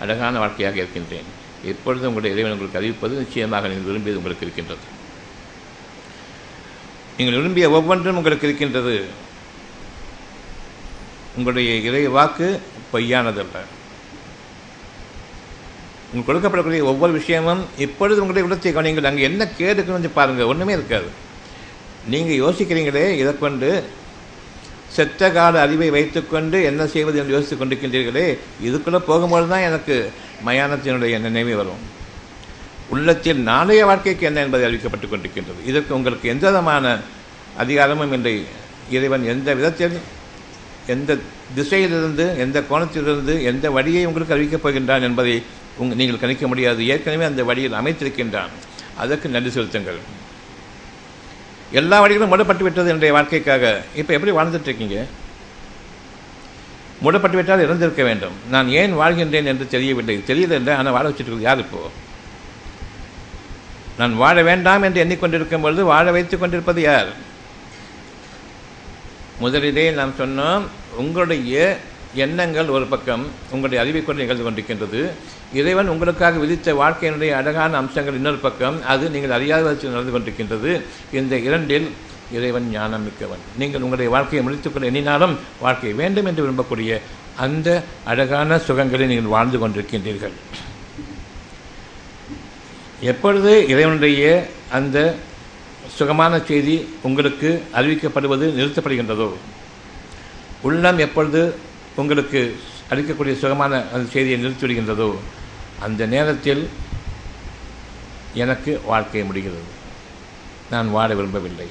அழகான வாழ்க்கையாக இருக்கின்றேன் எப்பொழுது உங்களுடைய இறைவன் உங்களுக்கு அறிவிப்பது நிச்சயமாக நீங்கள் விரும்பியது உங்களுக்கு இருக்கின்றது. நீங்கள் விரும்பிய ஒவ்வொன்றும் உங்களுக்கு இருக்கின்றது. உங்களுடைய இறை வாக்கு பொய்யானதல்ல. உங்களுக்கு கொடுக்கப்படக்கூடிய ஒவ்வொரு விஷயமும் இப்பொழுது உங்களுடைய உள்ளத்தை கவனிங்கள் அங்கே என்ன கேடுக்குன்னு வந்து பாருங்கள் ஒன்றுமே இருக்காது. நீங்கள் யோசிக்கிறீங்களே இதை கொண்டு செத்த கால அறிவை வைத்துக்கொண்டு என்ன செய்வது என்று யோசித்துக் கொண்டிருக்கின்றீர்களே இதுக்குள்ளே போகும்போது தான் எனக்கு மயானத்தினுடைய நினைவு வரும். உள்ளத்தில் நாளைய வாழ்க்கைக்கு என்ன என்பதை அறிவிக்கப்பட்டு கொண்டிருக்கின்றது. இதற்கு உங்களுக்கு எந்த விதமான அதிகாரமும் இல்லை. இறைவன் எந்த விதத்தில் எந்த திசையிலிருந்து எந்த கோணத்திலிருந்து எந்த வழியை உங்களுக்கு அறிவிக்கப் போகின்றான் என்பதை உங் நீங்கள் கணிக்க முடியாது. ஏற்கனவே அந்த வழியில் அமைத்திருக்கின்றான். அதற்கு நன்றி செலுத்துங்கள். எல்லா வழிகளும் மூடப்பட்டு விட்டது என்னுடைய வாழ்க்கைக்காக. இப்போ எப்படி வாழ்ந்துட்டு இருக்கீங்க மூடப்பட்டு விட்டால் இறந்திருக்க வேண்டும். நான் ஏன் வாழ்கின்றேன் என்று தெரியவில்லை. தெரியல என்று ஆனால் வாழ வச்சுட்டு யார் இப்போ? நான் வாழ வேண்டாம் என்று எண்ணிக்கொண்டிருக்கும் பொழுது வாழ வைத்துக் கொண்டிருப்பது யார்? முதலிலே நாம் சொன்னோம் உங்களுடைய எண்ணங்கள் ஒரு பக்கம் உங்களுடைய அறிவை கொண்டு நிகழ்ந்து கொண்டிருக்கின்றது. இறைவன் உங்களுக்காக விதித்த வாழ்க்கையினுடைய அழகான அம்சங்கள் இன்னொரு பக்கம் அது நீங்கள் அறியாத வச்சு நடந்து கொண்டிருக்கின்றது. இந்த இரண்டில் இறைவன் ஞானம் மிக்கவன் நீங்கள் உங்களுடைய வாழ்க்கையை முடித்துக்கொள்ள எண்ணினாலும் வாழ்க்கை வேண்டும் என்று விரும்பக்கூடிய அந்த அழகான சுகங்களை நீங்கள் வாழ்ந்து கொண்டிருக்கின்றீர்கள். எப்பொழுது இறைவனுடைய அந்த சுகமான செய்தி உங்களுக்கு அறிவிக்கப்படுவது நிறுத்தப்படுகின்றதோ? உள்ளம் எப்பொழுது உங்களுக்கு அளிக்கக்கூடிய சுகமான அந்த செய்தியை நிறுத்திவிடுகின்றதோ அந்த நேரத்தில் எனக்கு வாழ்க்கை முடிகிறது. நான் வாழ விரும்பவில்லை.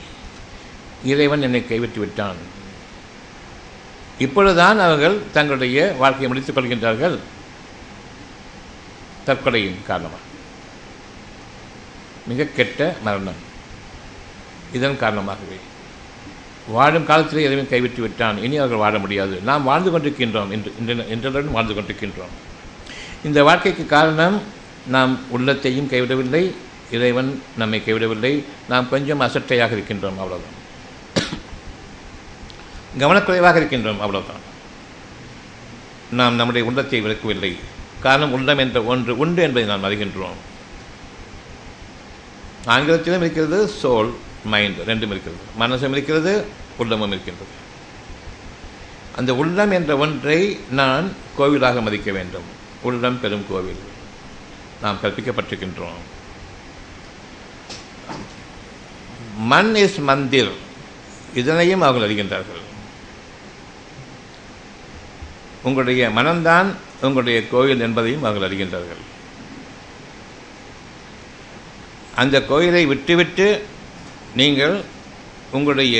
இறைவன் என்னை கைவிட்டு விட்டான். இப்பொழுதுதான் அவர்கள் தங்களுடைய வாழ்க்கையை முடித்துக் கொள்கின்றார்கள். தற்கொலையின் காரணமாக. மிக கெட்ட மரணம். இதன் காரணமாகவே. வாழும் காலத்தில் இறைவன் கைவிட்டு விட்டான். இனி அவர்கள் வாழ முடியாது. நாம் வாழ்ந்து கொண்டிருக்கின்றோம். இன்று இன்றுடன் வாழ்ந்து கொண்டிருக்கின்றோம். இந்த வாழ்க்கைக்கு காரணம் நாம் உள்ளத்தையும் கைவிடவில்லை இறைவன் நம்மை கைவிடவில்லை நாம் கொஞ்சம் அசட்டையாக இருக்கின்றோம் அவ்வளோதான் கவனக்குறைவாக இருக்கின்றோம் அவ்வளோதான் நாம் நம்முடைய உள்ளத்தை விளக்கவில்லை. காரணம் உள்ளம் என்ற ஒன்று உண்டு என்பதை நாம் அறிகின்றோம். ஆங்கிலத்திலும் இருக்கிறது சோல் மைண்ட் ரெண்டும் இருக்கிறது. மனசும் இருக்கிறது உள்ளமும் இருக்கின்றது. அந்த உள்ளம் என்ற ஒன்றை நான் கோவிலாக மதிக்க வேண்டும். உள்ளம் பெரும் கோவில். நாம் கற்பிக்கப்பட்டிருக்கின்றோம். மண் இஸ் மந்திர். இதனையும் அவர்கள் அறிகின்றார்கள். உங்களுடைய மனம்தான் உங்களுடைய கோயில் என்பதையும் அவர்கள் அறிகின்றார்கள். அந்த கோயிலை விட்டுவிட்டு நீங்கள் உங்களுடைய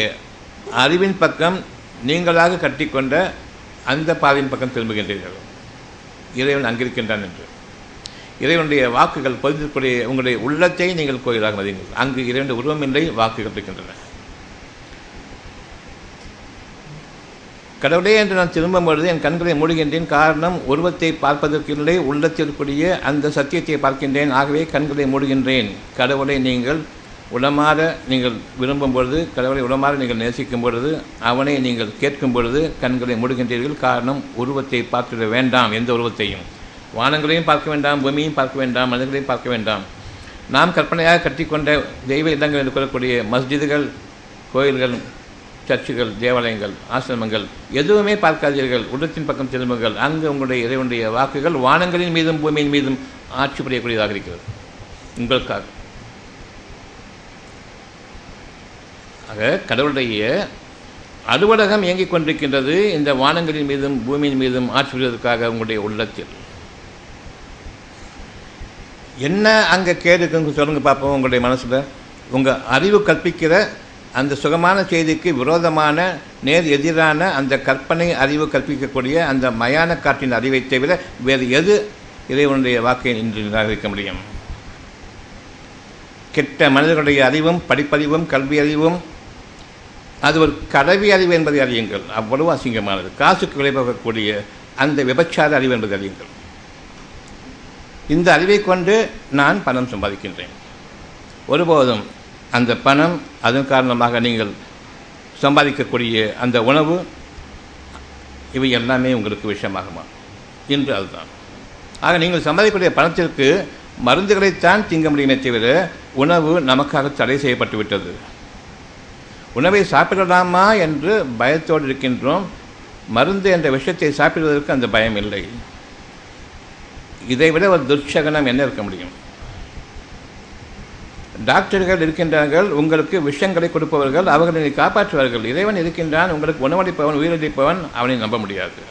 அறிவின் பக்கம் நீங்களாக கட்டிக்கொண்ட அந்த பாதையின் பக்கம் திரும்புகின்றீர்கள். இறைவன் அங்கிருக்கின்றான் என்று. இறைவனுடைய வாக்குகள் பதிந்திருக்கூடிய உங்களுடைய உள்ளத்தை நீங்கள் கோயிலாக மதியுங்கள். அங்கு இறைவனுடைய உருவமில்லை வாக்குகள் இருக்கின்றன. கடவுளே என்று நான் திரும்பும் பொழுது என் கண்களை மூடுகின்றேன். காரணம் உருவத்தை பார்ப்பதற்கு இல்லை உள்ளத்திற்குரிய அந்த சத்தியத்தை பார்க்கின்றேன். ஆகவே கண்களை மூடுகின்றேன். கடவுளை நீங்கள் உளமாற நீங்கள் விரும்பும் பொழுது கடவுளை உளமாற நீங்கள் நேசிக்கும் பொழுது அவனை நீங்கள் கேட்கும் பொழுது கண்களை மூடுகின்றீர்கள். காரணம் உருவத்தை பார்த்துட வேண்டாம் எந்த உருவத்தையும். வானங்களையும் பார்க்க வேண்டாம் பூமியையும் பார்க்க வேண்டாம் மனிதர்களையும் பார்க்க வேண்டாம். நாம் கற்பனையாக கட்டிக்கொண்ட தெய்வ இடங்கள் என்று கூறக்கூடிய மஸ்ஜிதுகள் கோயில்கள் சர்ச்சுகள் தேவாலயங்கள் ஆசிரமங்கள் எதுவுமே பார்க்காதீர்கள். உடத்தின் பக்கம் திரும்புங்கள். அங்கு உங்களுடைய இறைவனுடைய வாக்குகள் வானங்களின் மீதும் பூமியின் மீதும் ஆட்சி புரியக்கூடியதாக இருக்கிறது. உங்களுக்காக. ஆக கடவுளுடைய அலுவலகம் இயங்கிக் கொண்டிருக்கின்றது இந்த வானங்களின் மீதும் பூமியின் மீதும் ஆட்சி புரிவதற்காக உங்களுடைய உள்ளத்தில். என்ன அங்கே கேடு இருக்குன்னு பார்ப்போம் உங்களுடைய மனசில். உங்கள் அறிவு கற்பிக்கிற அந்த சுகமான செய்திக்கு விரோதமான நேர் எதிரான அந்த கற்பனை அறிவு கற்பிக்கக்கூடிய அந்த மயான காற்றின் அறிவை தவிர வேறு எது இறைவனுடைய வாக்கை இன்று நிராகரிக்க முடியும்? கெட்ட மனிதர்களுடைய அறிவும் படிப்பறிவும் கல்வி அறிவும் அது ஒரு கடவி அறிவு என்பதை அறியுங்கள். அவ்வளவு அசிங்கமானது. காசுக்கு விளைவாகக்கூடிய அந்த விபச்சார அறிவு என்பதை அறியுங்கள். இந்த அறிவை கொண்டு நான் பணம் சம்பாதிக்கின்றேன். ஒருபோதும் அந்த பணம் அதன் காரணமாக நீங்கள் சம்பாதிக்கக்கூடிய அந்த உணவு இவை எல்லாமே உங்களுக்கு விஷயமாகுமா? என்று அதுதான். ஆக நீங்கள் சம்பாதிக்கக்கூடிய பணத்திற்கு மருந்துகளைத்தான் திங்க முடியுமே தவிர உணவு நமக்காக தடை செய்யப்பட்டு விட்டது உணவை சாப்பிடலாமா என்று பயத்தோடு இருக்கின்றோம். மருந்து என்ற விஷயத்தை சாப்பிடுவதற்கு அந்த பயம் இல்லை. இதை விட ஒரு துர்ச்சகனம் என்ன இருக்க முடியும்? டாக்டர்கள் இருக்கின்றார்கள் உங்களுக்கு விஷயங்களை கொடுப்பவர்கள் அவர்களை காப்பாற்றுவார்கள். இறைவன் இருக்கின்றான் உங்களுக்கு உணவளிப்பவன் உயிரிழப்பவன் அவனை நம்ப முடியாது.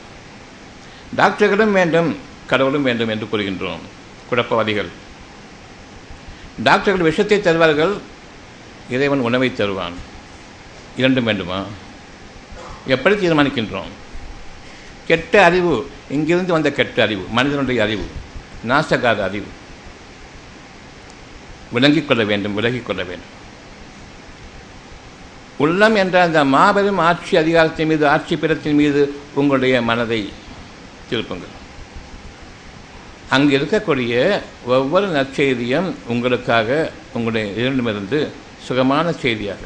டாக்டர்களும் வேண்டும் கடவுளும் வேண்டும் என்று கூறுகின்றோம். குழப்பவாதிகள். டாக்டர்கள் விஷத்தை தருவார்கள் இறைவன் உணவை தருவான். இரண்டும் வேண்டுமா? எப்படி தீர்மானிக்கின்றோம்? கெட்ட அறிவு இங்கிருந்து வந்த கெட்ட அறிவு மனிதனுடைய அறிவு நாசகாத அறிவு. விளங்கிக் கொள்ள வேண்டும் விலகிக் கொள்ள வேண்டும். உள்ளம் என்ற அந்த மாபெரும் ஆட்சி அதிகாரத்தின் மீது ஆட்சி பிறத்தின் மீது உங்களுடைய மனதை திருப்புங்கள். அங்கு இருக்கக்கூடிய ஒவ்வொரு நற்செய்தியும் உங்களுக்காக உங்களுடைய இரண்டுமிருந்து சுகமான செய்தியாக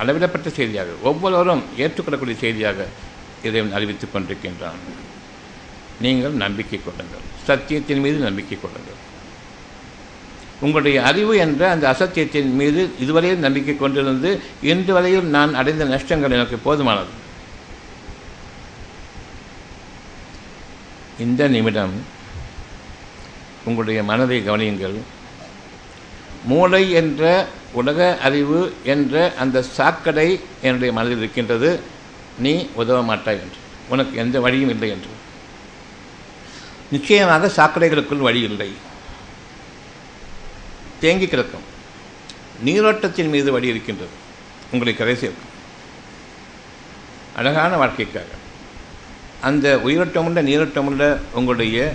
அளவிடப்பட்ட செய்தியாக ஒவ்வொருவரும் ஏற்றுக்கொள்ளக்கூடிய செய்தியாக இதை அறிவித்துக் கொண்டிருக்கின்றான். நீங்கள் நம்பிக்கை கொள்ளுங்கள். சத்தியத்தின் மீது நம்பிக்கை கொள்ளுங்கள். உங்களுடைய அறிவு என்ற அந்த அசத்தியத்தின் மீது இதுவரையில் நம்பிக்கை கொண்டிருந்து இன்று வரையில் நான் அடைந்த நஷ்டங்கள் எனக்கு போதுமானது. இந்த நிமிடம் உங்களுடைய மனதை கவனியுங்கள். மூளை என்ற உலக அறிவு என்ற அந்த சாக்கடை என்னுடைய மனதில் இருக்கின்றது. நீ உதவ மாட்டாய் என்று. உனக்கு எந்த வழியும் இல்லை என்று. நிச்சயமாக சாக்கடைகளுக்குள் வழி இல்லை. தேங்கி கிடக்கும். நீரோட்டத்தின் மீது வழி இருக்கின்றது. உங்களை கரை சேர்க்கும். அழகான வாழ்க்கைக்காக. அந்த உயிரோட்டமுள்ள நீரோட்டமுள்ள உங்களுடைய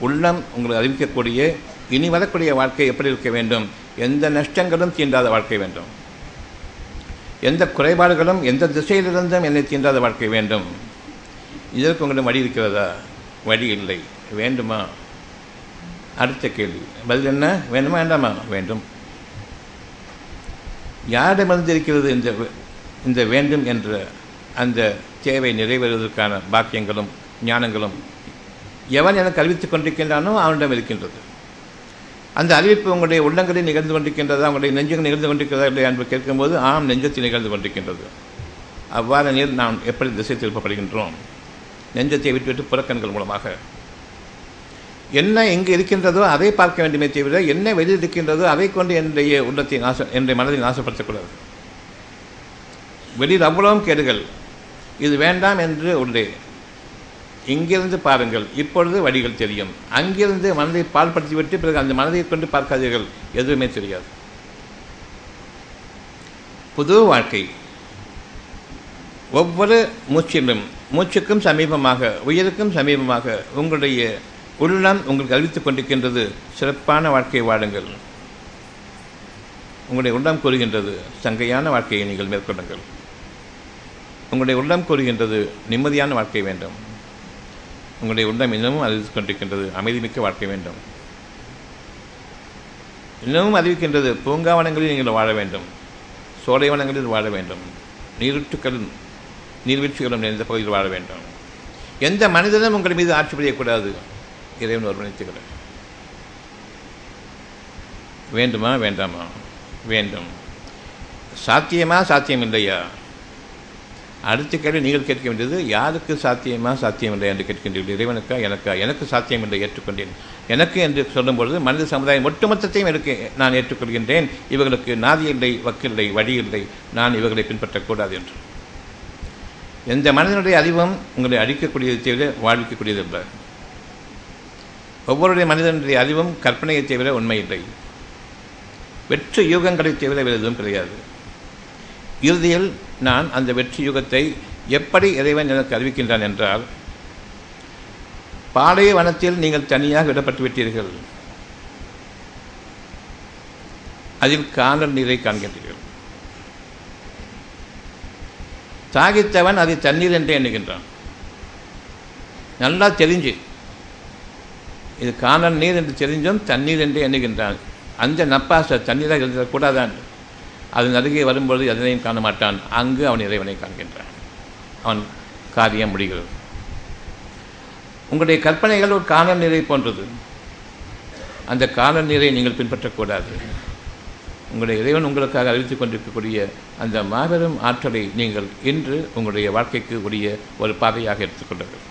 உள்ளம் உங்களுக்கு அறிவிக்கக்கூடிய இனி வரக்கூடிய வாழ்க்கை எப்படி இருக்க வேண்டும்? எந்த நஷ்டங்களும் தீண்டாத வாழ்க்கை வேண்டும். எந்த குறைபாடுகளும் எந்த திசையிலிருந்தும் என்னை தீண்டாத வாழ்க்கை வேண்டும். இதற்கு உங்களிடம் வழி இருக்கிறதா? வழி இல்லை. வேண்டுமா? அடுத்த கேள்வி. பதில் என்ன? வேண்டுமா? வேண்டாமா? வேண்டும். யாரிடமிருந்து இருக்கிறது இந்த இந்த வேண்டும் என்ற அந்த தேவை நிறைவேறுவதற்கான பாக்கியங்களும் ஞானங்களும் எவன் எனக்கு அறிவித்துக் கொண்டிருக்கின்றானோ அவனிடம் இருக்கின்றது. அந்த அறிவிப்பு உங்களுடைய உள்ளங்களில் நிகழ்ந்து கொண்டிருக்கின்றதா உங்களுடைய நெஞ்சங்கள் நிகழ்ந்து கொண்டிருக்கிறதா இல்லையா என்று கேட்கும்போது ஆம் நெஞ்சத்தில் நிகழ்ந்து கொண்டிருக்கின்றது. அவ்வாறு நீர் நாம் எப்படி திசை திருப்பப்படுகின்றோம்? நெஞ்சத்தை விட்டுவிட்டு புறக்கண்கள் மூலமாக. என்ன எங்கே இருக்கின்றதோ அதை பார்க்க வேண்டுமே தவிர என்ன வெளியில் இருக்கின்றதோ அதை கொண்டு என்னுடைய உள்ளத்தை நாச என்னுடைய மனதை நாசப்படுத்தக்கூடாது. வெளியில் அவ்வளவும் கேடுகள். இது வேண்டாம் என்று உள்ளே. இங்கிருந்து பாருங்கள் இப்பொழுது வழிகள் தெரியும். அங்கிருந்து மனதை பால்படுத்திவிட்டு பிறகு அந்த மனதை கொண்டு பார்க்காதீர்கள். எதுவுமே தெரியாது. புது வாழ்க்கை. ஒவ்வொரு மூச்சிலும் மூச்சுக்கும் சமீபமாக உயிருக்கும் சமீபமாக உங்களுடைய உள்ளம் உங்களுக்கு அறிவித்துக் கொண்டிருக்கின்றது. சிறப்பான வாழ்க்கையை வாழுங்கள். உங்களுடைய உள்ளம் கூறுகின்றது சங்கையான வாழ்க்கையை நீங்கள் மேற்கொள்ளுங்கள். உங்களுடைய உள்ளம் கூறுகின்றது நிம்மதியான வாழ்க்கை வேண்டும். உங்களுடைய உள்ளம் இன்னமும் அறிவித்துக் கொண்டிருக்கின்றது. அமைதிமிக்க வாழ்க்கை வேண்டும். இன்னமும் அறிவிக்கின்றது பூங்காவனங்களில் நீங்கள் வாழ வேண்டும். சோலைவனங்களில் வாழ வேண்டும். நீருற்றுக்களும் நீர்வீழ்ச்சிகளும் நிறைந்த பகுதியில் வாழ வேண்டும். எந்த மனிதனும் உங்கள் மீது ஆட்சி புரியக்கூடாது. இறைவன் ஒருவனைத்துக்கிறார் வேண்டுமா? வேண்டாமா? வேண்டும். சாத்தியமா? சாத்தியம் இல்லையா அடுத்த கேள்வி நீங்கள் கேட்க வேண்டியது யாருக்கு சாத்தியமா சாத்தியமில்லை என்று கேட்கின்றீர்கள்? இறைவனுக்கா எனக்கா? எனக்கு சாத்தியம் என்று ஏற்றுக்கொண்டேன். எனக்கு என்று சொல்லும் பொழுது மனித சமுதாயம் ஒட்டுமொத்தத்தையும் எனக்கு நான் ஏற்றுக்கொள்கின்றேன். இவர்களுக்கு நாதி இல்லை வக்கில்லை வழி இல்லை. நான் இவர்களை பின்பற்றக்கூடாது என்று. எந்த மனிதனுடைய அறிவும் உங்களை அழிக்கக்கூடியதை தவிர வாழ்விக்கக்கூடியது இல்லை. ஒவ்வொருடைய மனிதனுடைய அறிவும் கற்பனையை தவிர உண்மை இல்லை. வெற்று யூகங்களை தவிர வேறு எதுவும் கிடையாது. இறுதியில் நான் அந்த வெற்றி யுகத்தை எப்படி இறைவன் எனக்கு அறிவிக்கின்றான் என்றால் பாளைய வனத்தில் நீங்கள் தனியாக விடப்பட்டு விட்டீர்கள். அதில் காணல் நீரை காண்கின்றீர்கள். தாகித்தவன் அதை தண்ணீர் என்று எண்ணுகின்றான். நல்லா தெரிஞ்சு. இது காணல் நீர் என்று தெரிஞ்சும் தண்ணீர் என்று எண்ணுகின்றான். அந்த நப்பாச தண்ணீராக இருந்தக்கூடாதான் அதன் அருகே வரும்பொழுது எதனையும் காண மாட்டான் அங்கு அவன் இறைவனை காண்கின்றான். அவன் காரியம் முடிகிறது. உங்களுடைய கற்பனைகள் ஒரு காணல் நீரை போன்றது. அந்த காணல் நீரை நீங்கள் பின்பற்றக்கூடாது. உங்களுடைய இறைவன் உங்களுக்காக அறிவித்துக் கொண்டிருக்கக்கூடிய அந்த மாபெரும் ஆற்றலை நீங்கள் இன்று உங்களுடைய வாழ்க்கைக்கு உரிய ஒரு பாதையாக எடுத்துக்கொள்ளுங்கள்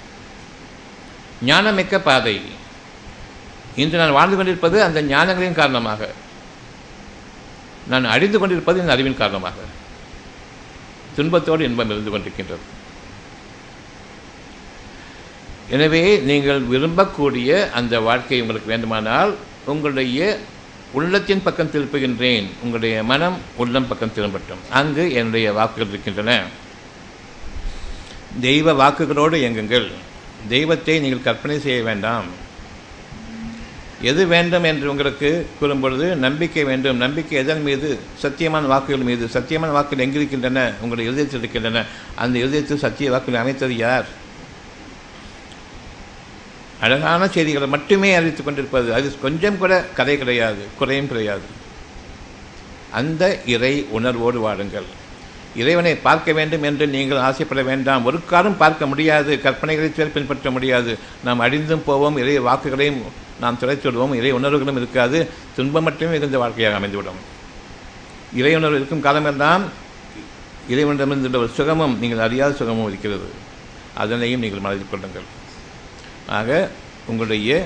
ஞானமிக்க பாதை. இன்று நான் வாழ்ந்து கொண்டிருப்பது அந்த ஞானங்களின் காரணமாக. நான் அழிந்து கொண்டிருப்பது இந்த அறிவின் காரணமாக. துன்பத்தோடு இன்பம் இருந்து கொண்டிருக்கின்றது. எனவே நீங்கள் விரும்பக்கூடிய அந்த வாழ்க்கை உங்களுக்கு வேண்டுமானால் உங்களுடைய உள்ளத்தின் பக்கம் திருப்புகின்றேன். உங்களுடைய மனம் உள்ளம் பக்கம் திரும்பட்டும். அங்கு என்னுடைய வாக்குகள் இருக்கின்றன. தெய்வ வாக்குகளோடு இயங்குங்கள். தெய்வத்தை நீங்கள் கற்பனை செய்ய வேண்டாம். எது வேண்டும் என்று உங்களுக்கு கூறும்பொழுது நம்பிக்கை வேண்டும். நம்பிக்கை எதன் மீது? சத்தியமான வாக்குகள் மீது. சத்தியமான வாக்குகள் எங்கிருக்கின்றன? உங்களுடைய இருதயத்தில் இருக்கின்றன. அந்த இருதயத்தில் சத்திய வாக்குகள் அமைத்தது யார்? அழகான செய்திகளை மட்டுமே அறிவித்துக் கொண்டிருப்பது. அது கொஞ்சம் கூட கதை கிடையாது குறையும் கிடையாது. அந்த இறை உணர்வோடு வாழுங்கள். இறைவனை பார்க்க வேண்டும் என்று நீங்கள் ஆசைப்பட வேண்டாம். ஒரு காலம் பார்க்க முடியாது. கற்பனைகளை சேர் பின்பற்ற முடியாது. நாம் அழிந்தும் போவோம். இறை வாக்குகளையும் நாம் துளைத்துவிடுவோம் இறை உணர்வுகளும் இருக்காது. துன்பம் மட்டுமே இருந்த வாழ்க்கையாக அமைந்துவிடும். இறை உணர்வு இருக்கும் காலமெல்லாம் இறைவனிடமிருந்துள்ள ஒரு சுகமும் நீங்கள் அறியாத சுகமும் இருக்கிறது. அதனையும் நீங்கள் மனதில் கொள்ளுங்கள். ஆக உங்களுடைய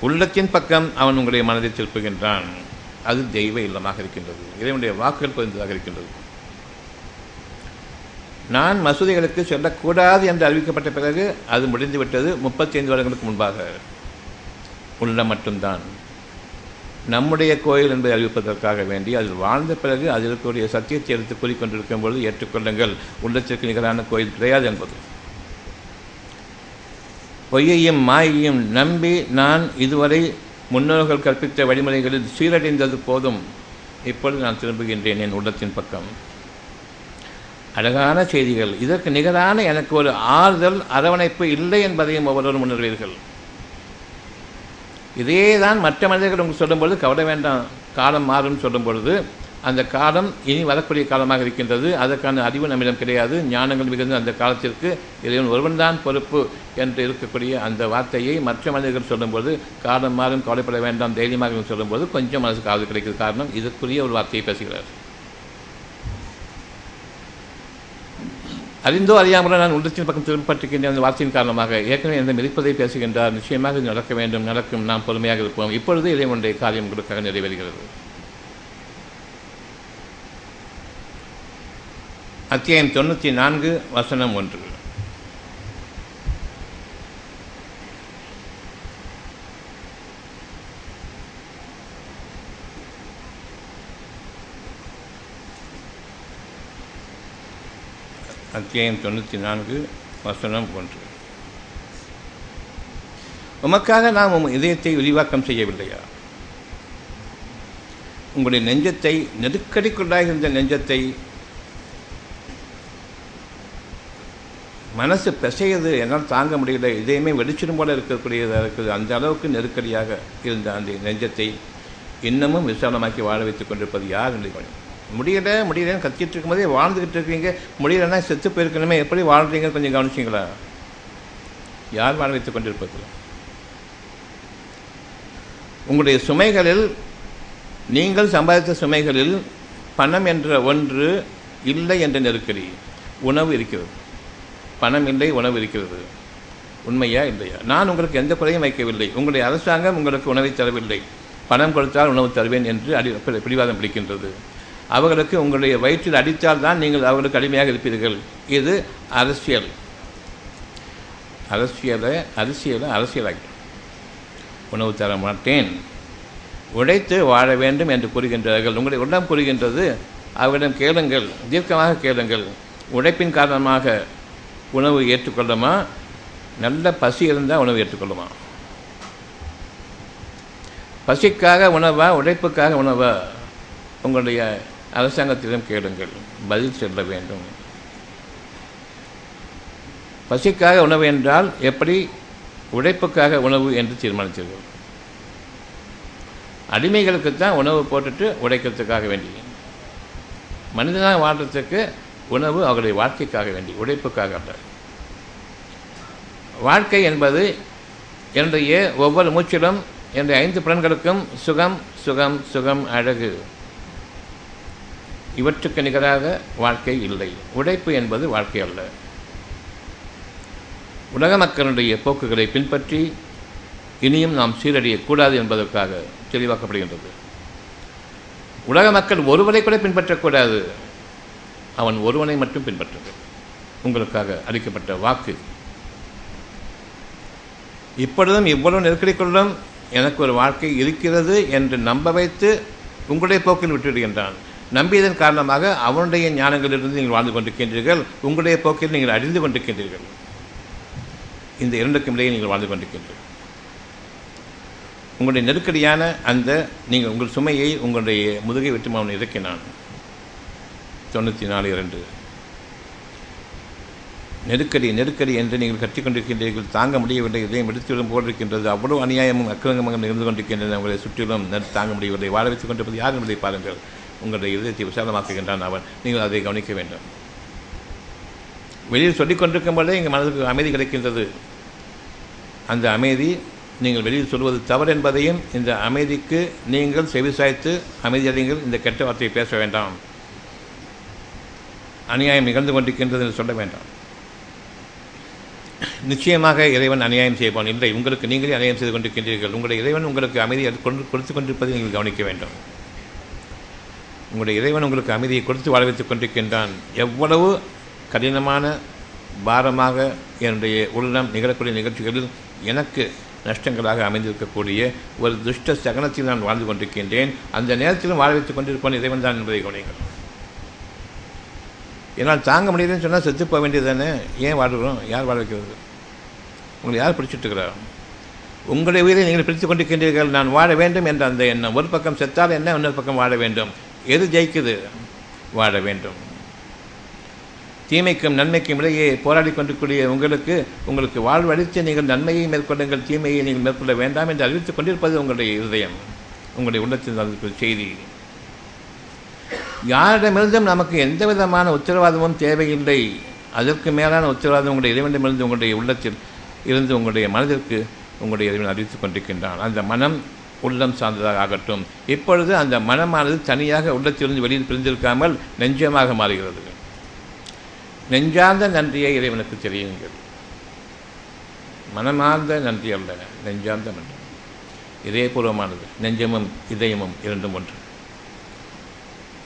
உள்ளத்தின் பக்கம் அவன் உங்களுடைய மனதை திருப்புகின்றான். அது தெய்வ இல்லமாக இருக்கின்றது. இறைவனுடைய வாக்குகள் பொருந்ததாக இருக்கின்றது. நான் மசூதிகளுக்கு செல்லக்கூடாது என்று அறிவிக்கப்பட்ட பிறகு அது முடிந்துவிட்டது முப்பத்தி ஐந்து வருடங்களுக்கு முன்பாக. உள்ள மட்டும்தான். நம்முடைய கோயில் என்பதை அறிவிப்பதற்காக வேண்டி அதில் வாழ்ந்த பிறகு அதில் இருக்கக்கூடிய சத்தியத்தை எடுத்து கூறிக்கொண்டிருக்கும் பொழுது ஏற்றுக்கொள்ளுங்கள். உள்ளத்திற்கு நிகரான கோயில் கிடையாது என்பது. பொய்யையும் மாயையும் நம்பி நான் இதுவரை முன்னோர்கள் கற்பித்த வழிமுறைகளில் சீரடைந்தது போதும். இப்பொழுது நான் திரும்புகின்றேன் என் உள்ளத்தின் பக்கம். அழகான செய்திகள். இதற்கு நிகரான எனக்கு ஒரு ஆறுதல் அரவணைப்பு இல்லை என்பதையும் ஒவ்வொருவரும் உணர்வீர்கள். இதே தான் மற்ற மனிதர்கள் உங்களுக்கு சொல்லும்பொழுது கவலை வேண்டாம் காலம் மாறும் சொல்லும் பொழுது அந்த காலம் இனி வரக்கூடிய காலமாக இருக்கின்றது. அதற்கான அறிவு நம்மிடம் கிடையாது. ஞானங்கள் மிகுந்த அந்த காலத்திற்கு இறைவன் ஒருவன்தான் பொறுப்பு என்று இருக்கக்கூடிய அந்த வார்த்தையை மற்ற மனிதர்கள் சொல்லும்போது காலம் மாறும் கவலைப்பட வேண்டாம் தைரியமாக சொல்லும்போது கொஞ்சம் மனசுக்கு ஆறுதல் கிடைக்கிறது. காரணம் இதற்குரிய ஒரு வார்த்தையை பேசுகிறார். அறிந்தோ அறியாமலோ நான் உள்ளத்தின் பக்கம் திரும்பப்பட்டிருக்கின்ற அந்த வார்த்தையின் காரணமாக ஏற்கனவே எந்த மிதிப்பதை பேசுகின்றார். நிச்சயமாக இது நடக்க வேண்டும். நடக்கும். நாம் பொறுமையாக இருப்போம். இப்பொழுது இறைவனுடைய காரியம் உங்களுக்காக நிறைவேறுகிறது. அத்தியாயம் தொண்ணூற்றி நான்கு வசனம் ஒன்று. அத்தியாயம் தொண்ணூற்றி நான்கு வசனம் போன்று உமக்காக நாம் உம் இதயத்தை விரிவாக்கம் செய்யவில்லையா? உங்களுடைய நெஞ்சத்தை நெருக்கடிக்குள்ளாகிருந்த நெஞ்சத்தை மனசு பெசையது என்னால் தாங்க முடியல இதையுமே வெடிச்சிடும் போல இருக்கக்கூடியதாக இருக்குது. அந்த அளவுக்கு நெருக்கடியாக இருந்த அந்த நெஞ்சத்தை இன்னமும் விசாலமாக்கி வாழ வைத்துக் கொண்டிருப்பது யார் என்று முடியல முடியலன்னு கத்திட்டு இருக்கும்போதே வாழ்ந்துக்கிட்டு இருக்கீங்க முடியலன்னா செத்து போயிருக்கணுமே. எப்படி வாழ்றீங்கன்னு கொஞ்சம் கவனிச்சிங்களா? யார் வாழ வைத்துக் கொண்டிருப்பது உங்களுடைய சுமைகளில் நீங்கள் சம்பாதித்த சுமைகளில் பணம் என்ற ஒன்று இல்லை என்ற நெருக்கடி உணவு இருக்கிறது. பணம் இல்லை உணவு இருக்கிறது. உண்மையா இல்லையா? நான் உங்களுக்கு எந்த குறையும் வைக்கவில்லை. உங்களுடைய அரசாங்கம் உங்களுக்கு உணவை தரவில்லை. பணம் கொடுத்தால் உணவு தருவேன் என்று அடி பிடிவாதம் பிடிக்கின்றது. அவர்களுக்கு உங்களுடைய வயிற்றில் அடித்தால் தான் நீங்கள் அவர்களுக்கு அடிமையாக இருப்பீர்கள். இது அரசியல். அரசியலை அரசியலை அரசியலாகி உணவு தர மாட்டேன். உழைத்து வாழ வேண்டும் என்று கூறுகின்றார்கள். உங்களுடைய உள்ளம் கூறுகின்றது. அவரிடம் கேளுங்கள். தீர்க்கமாக கேளுங்கள். உழைப்பின் காரணமாக உணவு ஏற்றுக்கொள்ளுமா? நல்ல பசி இருந்தால் உணவு ஏற்றுக்கொள்ளுமா? பசிக்காக உணவா? உழைப்புக்காக உணவா? உங்களுடைய அரசாங்கத்திடம் கேளுங்கள் பதில் சொல்ல வேண்டும். பசிக்காக உணவு என்றால் எப்படி உழைப்புக்காக உணவு என்று தீர்மானித்தீர்கள்? அடிமைகளுக்கு தான் உணவு போட்டுட்டு உழைக்கிறதுக்காக வேண்டி. மனிதனாக வாழ்கிறதுக்கு உணவு அவர்களுடைய வாழ்க்கைக்காக வேண்டி உழைப்புக்காக அல்ல. வாழ்க்கை என்பது என்னுடைய ஒவ்வொரு மூச்சிலும் என்னுடைய ஐந்து புலன்களுக்கும் சுகம் சுகம் சுகம் அழகு. இவற்றுக்கு நிகராக வாழ்க்கை இல்லை. உழைப்பு என்பது வாழ்க்கை அல்ல. உலக மக்களுடைய போக்குகளை பின்பற்றி இனியும் நாம் சீரழியக்கூடாது என்பதற்காக தெளிவாக்கப்படுகின்றது. உலக மக்கள் ஒருவரை கூட பின்பற்றக்கூடாது. அவன் ஒருவனை மட்டும் பின்பற்றுங்கள். உங்களுக்காக அளிக்கப்பட்ட வாக்கு. இப்பொழுதும் இவ்வளவு நெருக்கடிக்குள்ளும் எனக்கு ஒரு வாழ்க்கை இருக்கிறது என்று நம்ப வைத்து உங்களுடைய போக்கில் விட்டுவிடுகின்றான். நம்பியதன் காரணமாக அவனுடைய ஞானங்களிலிருந்து நீங்கள் வாழ்ந்து கொண்டிருக்கின்றீர்கள். உங்களுடைய போக்கில் நீங்கள் அறிந்து கொண்டிருக்கின்றீர்கள். இந்த இரண்டுக்கும் இடையே நீங்கள் வாழ்ந்து கொண்டிருக்கின்றீர்கள். உங்களுடைய நெருக்கடியான அந்த நீங்கள் உங்கள் சுமையை உங்களுடைய முதுகை விட்டு அவன் இறக்கினான். தொண்ணூற்றி நாலு இரண்டு. நெருக்கடி நெருக்கடி என்று நீங்கள் கற்றுக்கொண்டிருக்கின்றீர்கள் தாங்க முடியவில்லை. இதையும் எடுத்துவிடும் போட்டிருக்கின்றது அவ்வளவு அநியாயமும் அக்கிரங்கமாக இருந்து கொண்டிருக்கின்றன. உங்களை சுற்றிலும் தாங்க முடியவில்லை. வாழ வைத்துக் கொண்டிருப்பது யார் என்பதை பாருங்கள். உங்களுடைய இதயத்தை விசாலமாக்குகின்றான் அவன். நீங்கள் அதை கவனிக்க வேண்டும். வெளியில் சொல்லிக் கொண்டிருக்கும் போதே எங்கள் மனதுக்கு அமைதி கிடைக்கின்றது. அந்த அமைதி நீங்கள் வெளியில் சொல்வது தவறு என்பதையும் இந்த அமைதிக்கு நீங்கள் செவிசாய்த்து அமைதியடைங்கள் இந்த கெட்ட வார்த்தையை பேச வேண்டாம். அநியாயம் நிகழ்ந்து கொண்டிருக்கின்றது என்று சொல்ல வேண்டாம். நிச்சயமாக இறைவன் அநியாயம் செய்வான். இல்லை உங்களுக்கு நீங்களே அநியாயம் செய்து கொண்டிருக்கின்றீர்கள். உங்களுடைய இறைவன் உங்களுக்கு அமைதி கொண்டு கொடுத்து கொண்டிருப்பதை நீங்கள் கவனிக்க வேண்டும். உங்களுடைய இறைவன் உங்களுக்கு அமைதியை கொடுத்து வாழ வைத்துக் கொண்டிருக்கின்றான். எவ்வளவு கடினமான பாரமாக என்னுடைய உள்ளம் நிகழக்கூடிய நிகழ்ச்சிகளில் எனக்கு நஷ்டங்களாக அமைந்திருக்கக்கூடிய ஒரு துஷ்ட சகனத்தில் நான் வாழ்ந்து கொண்டிருக்கின்றேன். அந்த நேரத்திலும் வாழ வைத்துக் கொண்டிருப்பான் இறைவன் தான் என்பதை கவனிங்கள் என்னால் தாங்க முடியலன்னு சொன்னால் செத்து போக வேண்டியது தானே ஏன் வாழ்கிறோம்? யார் வாழ வைக்கிறது? உங்களை யார் பிடிச்சிட்டுருக்கிறார் உங்களுடைய உயிரை நீங்கள் பிடித்துக் கொண்டிருக்கின்றீர்கள். நான் வாழ வேண்டும் என்ற அந்த எண்ணம். ஒரு பக்கம் செத்தால் என்ன? இன்னொரு பக்கம் வாழ வேண்டும். எது ஜெயிக்குது? வாழ வேண்டும். தீமைக்கும் நன்மைக்கும் இடையே போராடி கொண்டிருக்கூடிய உங்களுக்கு உங்களுக்கு வாழ்வழித்து நீங்கள் நன்மையை மேற்கொள்ளுங்கள் தீமையை நீங்கள் மேற்கொள்ள வேண்டாம் என்று அறிவித்துக் கொண்டிருப்பது உங்களுடைய இருதயம் உங்களுடைய உள்ளத்தில் செய்தி. யாரிடமிருந்தும் நமக்கு எந்த விதமான உத்தரவாதமும் தேவையில்லை. அதற்கு மேலான உத்தரவாதம் உங்களுடைய இறைவனிடமிருந்து உங்களுடைய உள்ளத்தில் இருந்து உங்களுடைய மனதிற்கு உங்களுடைய இறைவன் அறிவித்துக் கொண்டிருக்கின்றான். அந்த மனம் உள்ளம் சார்ந்ததாக ஆகட்டும். இப்பொழுது அந்த மனமானது தனியாக உள்ளத்திலிருந்து வெளியில் பிரிந்திருக்காமல் நெஞ்சமாக மாறுகிறது. நெஞ்சார்ந்த நன்றியை இறைவனுக்கு தெரியுங்கள் மனமார்ந்த நன்றி அல்ல நெஞ்சார்ந்த நன்றி. இதயபூர்வமானது நெஞ்சமும் இதயமும் இரண்டும் ஒன்று.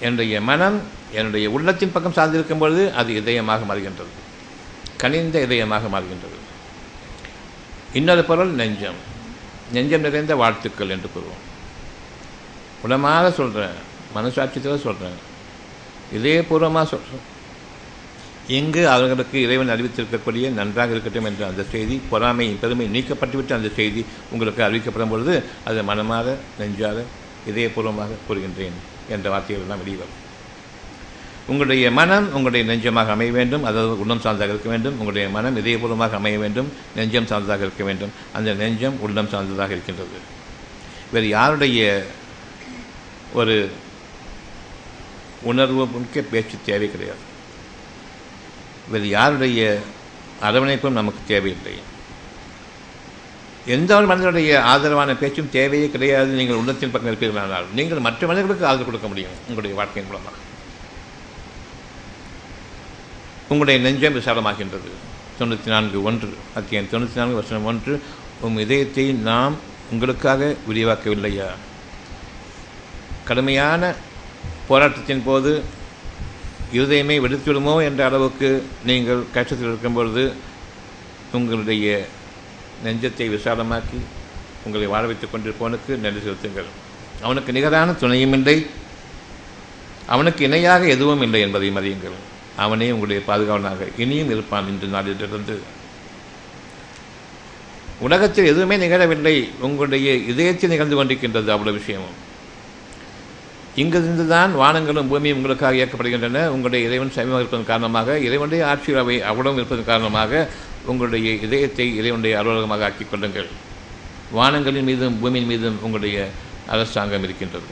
என்னுடைய மனம் என்னுடைய உள்ளத்தின் பக்கம் சார்ந்திருக்கும் பொழுது அது இதயமாக மாறுகின்றது. கனிந்த இதயமாக மாறுகின்றது. இன்னொரு பொருள் நெஞ்சம். நெஞ்சம் நிறைந்த வாழ்த்துக்கள் என்று கூறுவோம். உடமாக சொல்கிறேன் மனசாட்சியத்தில் சொல்கிறேன் இதயபூர்வமாக சொல்கிறேன் எங்கு அவர்களுக்கு இறைவன் அறிவித்திருக்கக்கூடிய நன்றாக இருக்கட்டும் என்ற அந்த செய்தி பொறாமை பெருமை நீக்கப்பட்டுவிட்டு அந்த செய்தி உங்களுக்கு அறிவிக்கப்படும் பொழுது அது மனமாக நெஞ்சாக இதயபூர்வமாக கூறுகின்றேன் என்ற வார்த்தைகள் எல்லாம் வெளிவரும் உங்களுடைய மனம் உங்களுடைய நெஞ்சமாக அமைய வேண்டும் அதாவது உள்ளம் சார்ந்தாக இருக்க வேண்டும். உங்களுடைய மனம் இதயபூர்வமாக அமைய வேண்டும் நெஞ்சம் சார்ந்ததாக இருக்க வேண்டும். அந்த நெஞ்சம் உள்ளம் சார்ந்ததாக இருக்கின்றது. வேறு யாருடைய ஒரு உணர்வு முக்கிய பேச்சு தேவை கிடையாது. வேறு யாருடைய அரவணைப்பும் நமக்கு தேவையில்லை. எந்த ஒரு மனிதனுடைய ஆதரவான பேச்சும் தேவையே கிடையாது. நீங்கள் உள்ளத்தின் பக்கம் இருப்பீர்களானால் நீங்கள் மற்ற மனிதர்களுக்கு ஆதரவு கொடுக்க முடியும் உங்களுடைய வாழ்க்கையின் மூலமாக. உங்களுடைய நெஞ்சம் விசாலமாகின்றது தொண்ணூற்றி நான்கு ஒன்று அத்தியம் தொண்ணூற்றி நான்கு வருஷம் ஒன்று உம் இதயத்தை நாம் உங்களுக்காக விரிவாக்கவில்லையா? கடுமையான போராட்டத்தின் போது இருதயமே வெடித்துவிடுமோ என்ற அளவுக்கு நீங்கள் கஷ்டத்தில் இருக்கும்பொழுது உங்களுடைய நெஞ்சத்தை விசாலமாக்கி உங்களை வாழ வைத்துக் கொண்டிருப்பவனுக்கு நன்றி செலுத்துங்கள். அவனுக்கு நிகரான துணையும் இல்லை. அவனுக்கு இணையாக எதுவும் இல்லை என்பதை அறியுங்கள் அவனே உங்களுடைய பாதுகாவலனாக இனியும் இருப்பான் இன்று நாளிலிருந்து. உலகத்தில் எதுவுமே நிகழவில்லை. உங்களுடைய இதயத்தில் நிகழ்ந்து கொண்டிருக்கின்றது அவ்வளோ விஷயமும். இங்கிருந்து தான் வானங்களும் பூமியும் உங்களுக்காக இயக்கப்படுகின்றன. உங்களுடைய இறைவன் சமீபமாக இருப்பதன் காரணமாக இறைவனுடைய ஆட்சியில் அவை அவ்வளவும் இருப்பதன் காரணமாக உங்களுடைய இதயத்தை இறைவனுடைய அலுவலகமாக ஆக்கிக் கொள்ளுங்கள். வானங்களின் மீதும் பூமியின் மீதும் உங்களுடைய அரசாங்கம் இருக்கின்றது.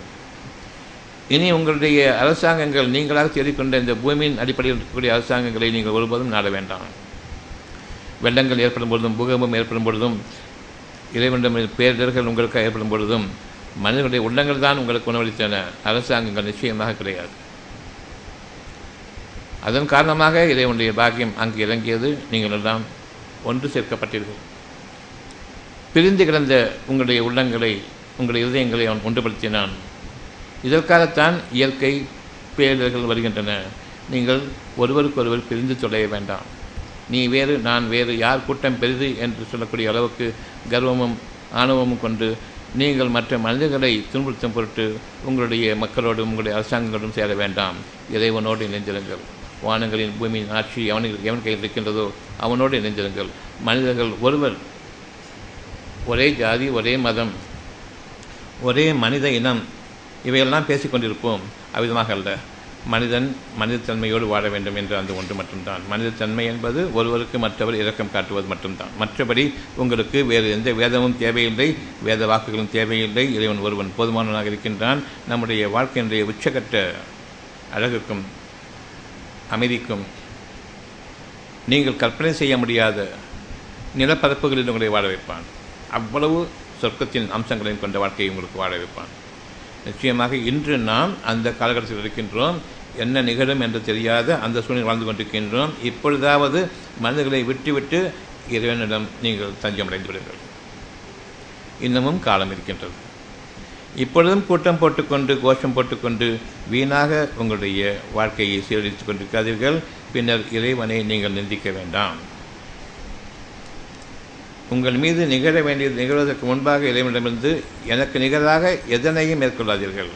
இனி உங்களுடைய அரசாங்கங்கள் நீங்களாக தேடிக்கொண்ட இந்த பூமியின் அடிப்படையில் இருக்கக்கூடிய அரசாங்கங்களை நீங்கள் ஒருபோதும் நாட வேண்டாம். வெள்ளங்கள் ஏற்படும் பொழுதும் பூகம்பம் ஏற்படும் பொழுதும் இறைவனிடம் பேரிடர்கள் உங்களுக்கு ஏற்படும் பொழுதும் மனிதனுடைய உள்ளங்கள் தான் உங்களுக்கு உணவளித்தன. அரசாங்கங்கள் நிச்சயமாக கிடையாது. அதன் காரணமாக இறைவனுடைய பாக்கியம் அங்கு இறங்கியது. நீங்கள் எல்லாம் ஒன்று சேர்க்கப்பட்டீர்கள். பிரிந்து கிடந்த உங்களுடைய உள்ளங்களை உங்களுடைய இதயங்களை அவன் ஒன்றுபடுத்தினான். இதற்காகத்தான் இயற்கை பேரிடர்கள் வருகின்றன. நீங்கள் ஒருவருக்கொருவர் பிரிந்து தொலைய வேண்டாம். நீ வேறு நான் வேறு யார் கூட்டம் பெரிது என்று சொல்லக்கூடிய அளவுக்கு கர்வமும் ஆணவமும் கொண்டு நீங்கள் மற்ற மனிதர்களை துன்புறுத்தும் பொருட்டு உங்களுடைய மக்களோடும் உங்களுடைய அரசாங்கங்களோடும் சேர வேண்டாம். இறைவனோடு இணைந்திருங்கள். வானங்களின் பூமியின் ஆட்சி எவனுக்கு எவன் கையில் இருக்கின்றதோ அவனோடு இணைந்திருங்கள். மனிதர்கள் ஒருவர் ஒரே ஜாதி ஒரே மதம் ஒரே மனித இனம் இவையெல்லாம் பேசிக்கொண்டிருப்போம் அவ்விதமாக அல்ல. மனிதன் மனிதத்தன்மையோடு வாழ வேண்டும் என்ற அந்த ஒன்று மட்டும்தான். மனிதத்தன்மை என்பது ஒருவருக்கு மற்றவர் இரக்கம் காட்டுவது மட்டும்தான். மற்றபடி உங்களுக்கு வேறு எந்த வேதமும் தேவையில்லை வேத வாக்குகளும் தேவையில்லை இறைவன் ஒருவன் போதுமானவனாக இருக்கின்றான். நம்முடைய வாழ்க்கையினுடைய உச்சகட்ட அழகுக்கும் அமைதிக்கும் நீங்கள் கற்பனை செய்ய முடியாத நிலப்பரப்புகளில் உங்களை வாழ வைப்பான். அவ்வளவு சொர்க்கத்தின் அம்சங்களையும் கொண்ட வாழ்க்கையை உங்களுக்கு வாழ வைப்பான். நிச்சயமாக இன்று நாம் அந்த காலகட்டத்தில் இருக்கின்றோம். என்ன நிகழும் என்று தெரியாத அந்த சூழ்நிலை வாழ்ந்து கொண்டிருக்கின்றோம். இப்பொழுதாவது மனிதர்களை விட்டுவிட்டு இறைவனிடம் நீங்கள் தஞ்சமடைந்து விடுங்கள். இன்னமும் காலம் இருக்கின்றது. இப்பொழுதும் கூட்டம் போட்டுக்கொண்டு கோஷம் போட்டுக்கொண்டு வீணாக உங்களுடைய வாழ்க்கையை சீரழித்துக் கொண்டிருக்காதீர்கள். பின்னர் இறைவனை நீங்கள் நிந்திக்க வேண்டாம். உங்கள் மீது நிகழ வேண்டியது நிகழ்வதற்கு முன்பாக இறைவனிடமிருந்து எனக்கு நிகராக எதனையும் மேற்கொள்ளாதீர்கள்.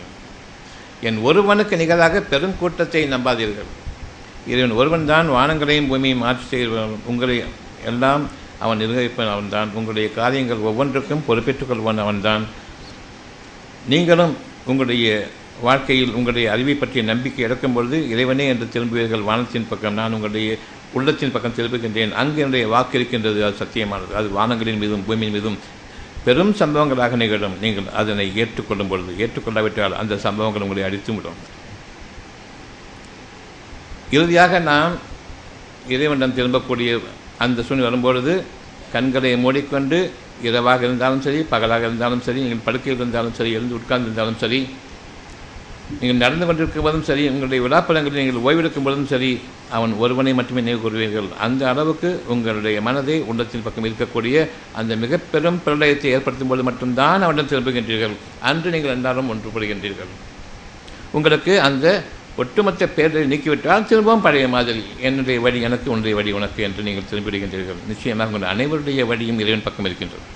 என் ஒருவனுக்கு நிகராக பெரும் கூட்டத்தை நம்பாதீர்கள். இறைவன் ஒருவன் தான் வானங்களையும் பூமியும் ஆட்சி செய்வன் உங்களை எல்லாம் அவன் நிர்வகிப்பன் அவன்தான். உங்களுடைய காரியங்கள் ஒவ்வொன்றுக்கும் பொறுப்பேற்றுக் கொள்வன் அவன்தான். நீங்களும் உங்களுடைய வாழ்க்கையில் உங்களுடைய அறிவை பற்றிய நம்பிக்கை இழக்கும் பொழுது இறைவனே என்று திரும்புவீர்கள் வானத்தின் பக்கம். நான் உங்களுடைய உள்ளத்தின் பக்கம் திரும்புகின்றேன் அங்கு என்னுடைய வாக்கு இருக்கின்றது. அது சத்தியமானது. அது வானங்களின் மீதும் பூமியின் மீதும் பெரும் சம்பவங்களாக நிகழும். நீங்கள் அதனை ஏற்றுக்கொள்ளும் பொழுது ஏற்றுக்கொள்ளாவிட்டால் அந்த சம்பவங்கள் உங்களை அடித்துவிடும் இறுதியாக நாம் இறைவனிடம் திரும்பக்கூடிய அந்த சூழ்நிலை வரும்பொழுது கண்களை மூடிக்கொண்டு இரவாக இருந்தாலும் சரி பகலாக இருந்தாலும் சரி நீங்கள் படுக்கையில் இருந்தாலும் சரி எழுந்து உட்கார்ந்து இருந்தாலும் சரி நீங்கள் நடந்து கொண்டிருக்கும் போதும் சரி உங்களுடைய விழாப்பழங்களில் நீங்கள் ஓய்வெடுக்கும் போதும் சரி அவன் ஒருவனை மட்டுமே நினைவு கூறுவீர்கள். அந்த அளவுக்கு உங்களுடைய மனதை உள்ளத்தின் பக்கம் இருக்கக்கூடிய அந்த மிக பெரும் பிரளயத்தை ஏற்படுத்தும் போது மட்டும்தான் அவனிடம் திரும்புகின்றீர்கள். அன்று நீங்கள் எல்லாரும் ஒன்றுபடுகின்றீர்கள். உங்களுக்கு அந்த ஒட்டுமொத்த பேரை நீக்கிவிட்டால் திரும்பவும் பழைய மாதிரி. என்னுடைய வழி எனக்கு உன்னுடைய வழி உனக்கு என்று நீங்கள் திரும்பிவிடுகின்றீர்கள். நிச்சயமாக உங்கள் அனைவருடைய வழியும் இறைவன் பக்கம் இருக்கின்றது.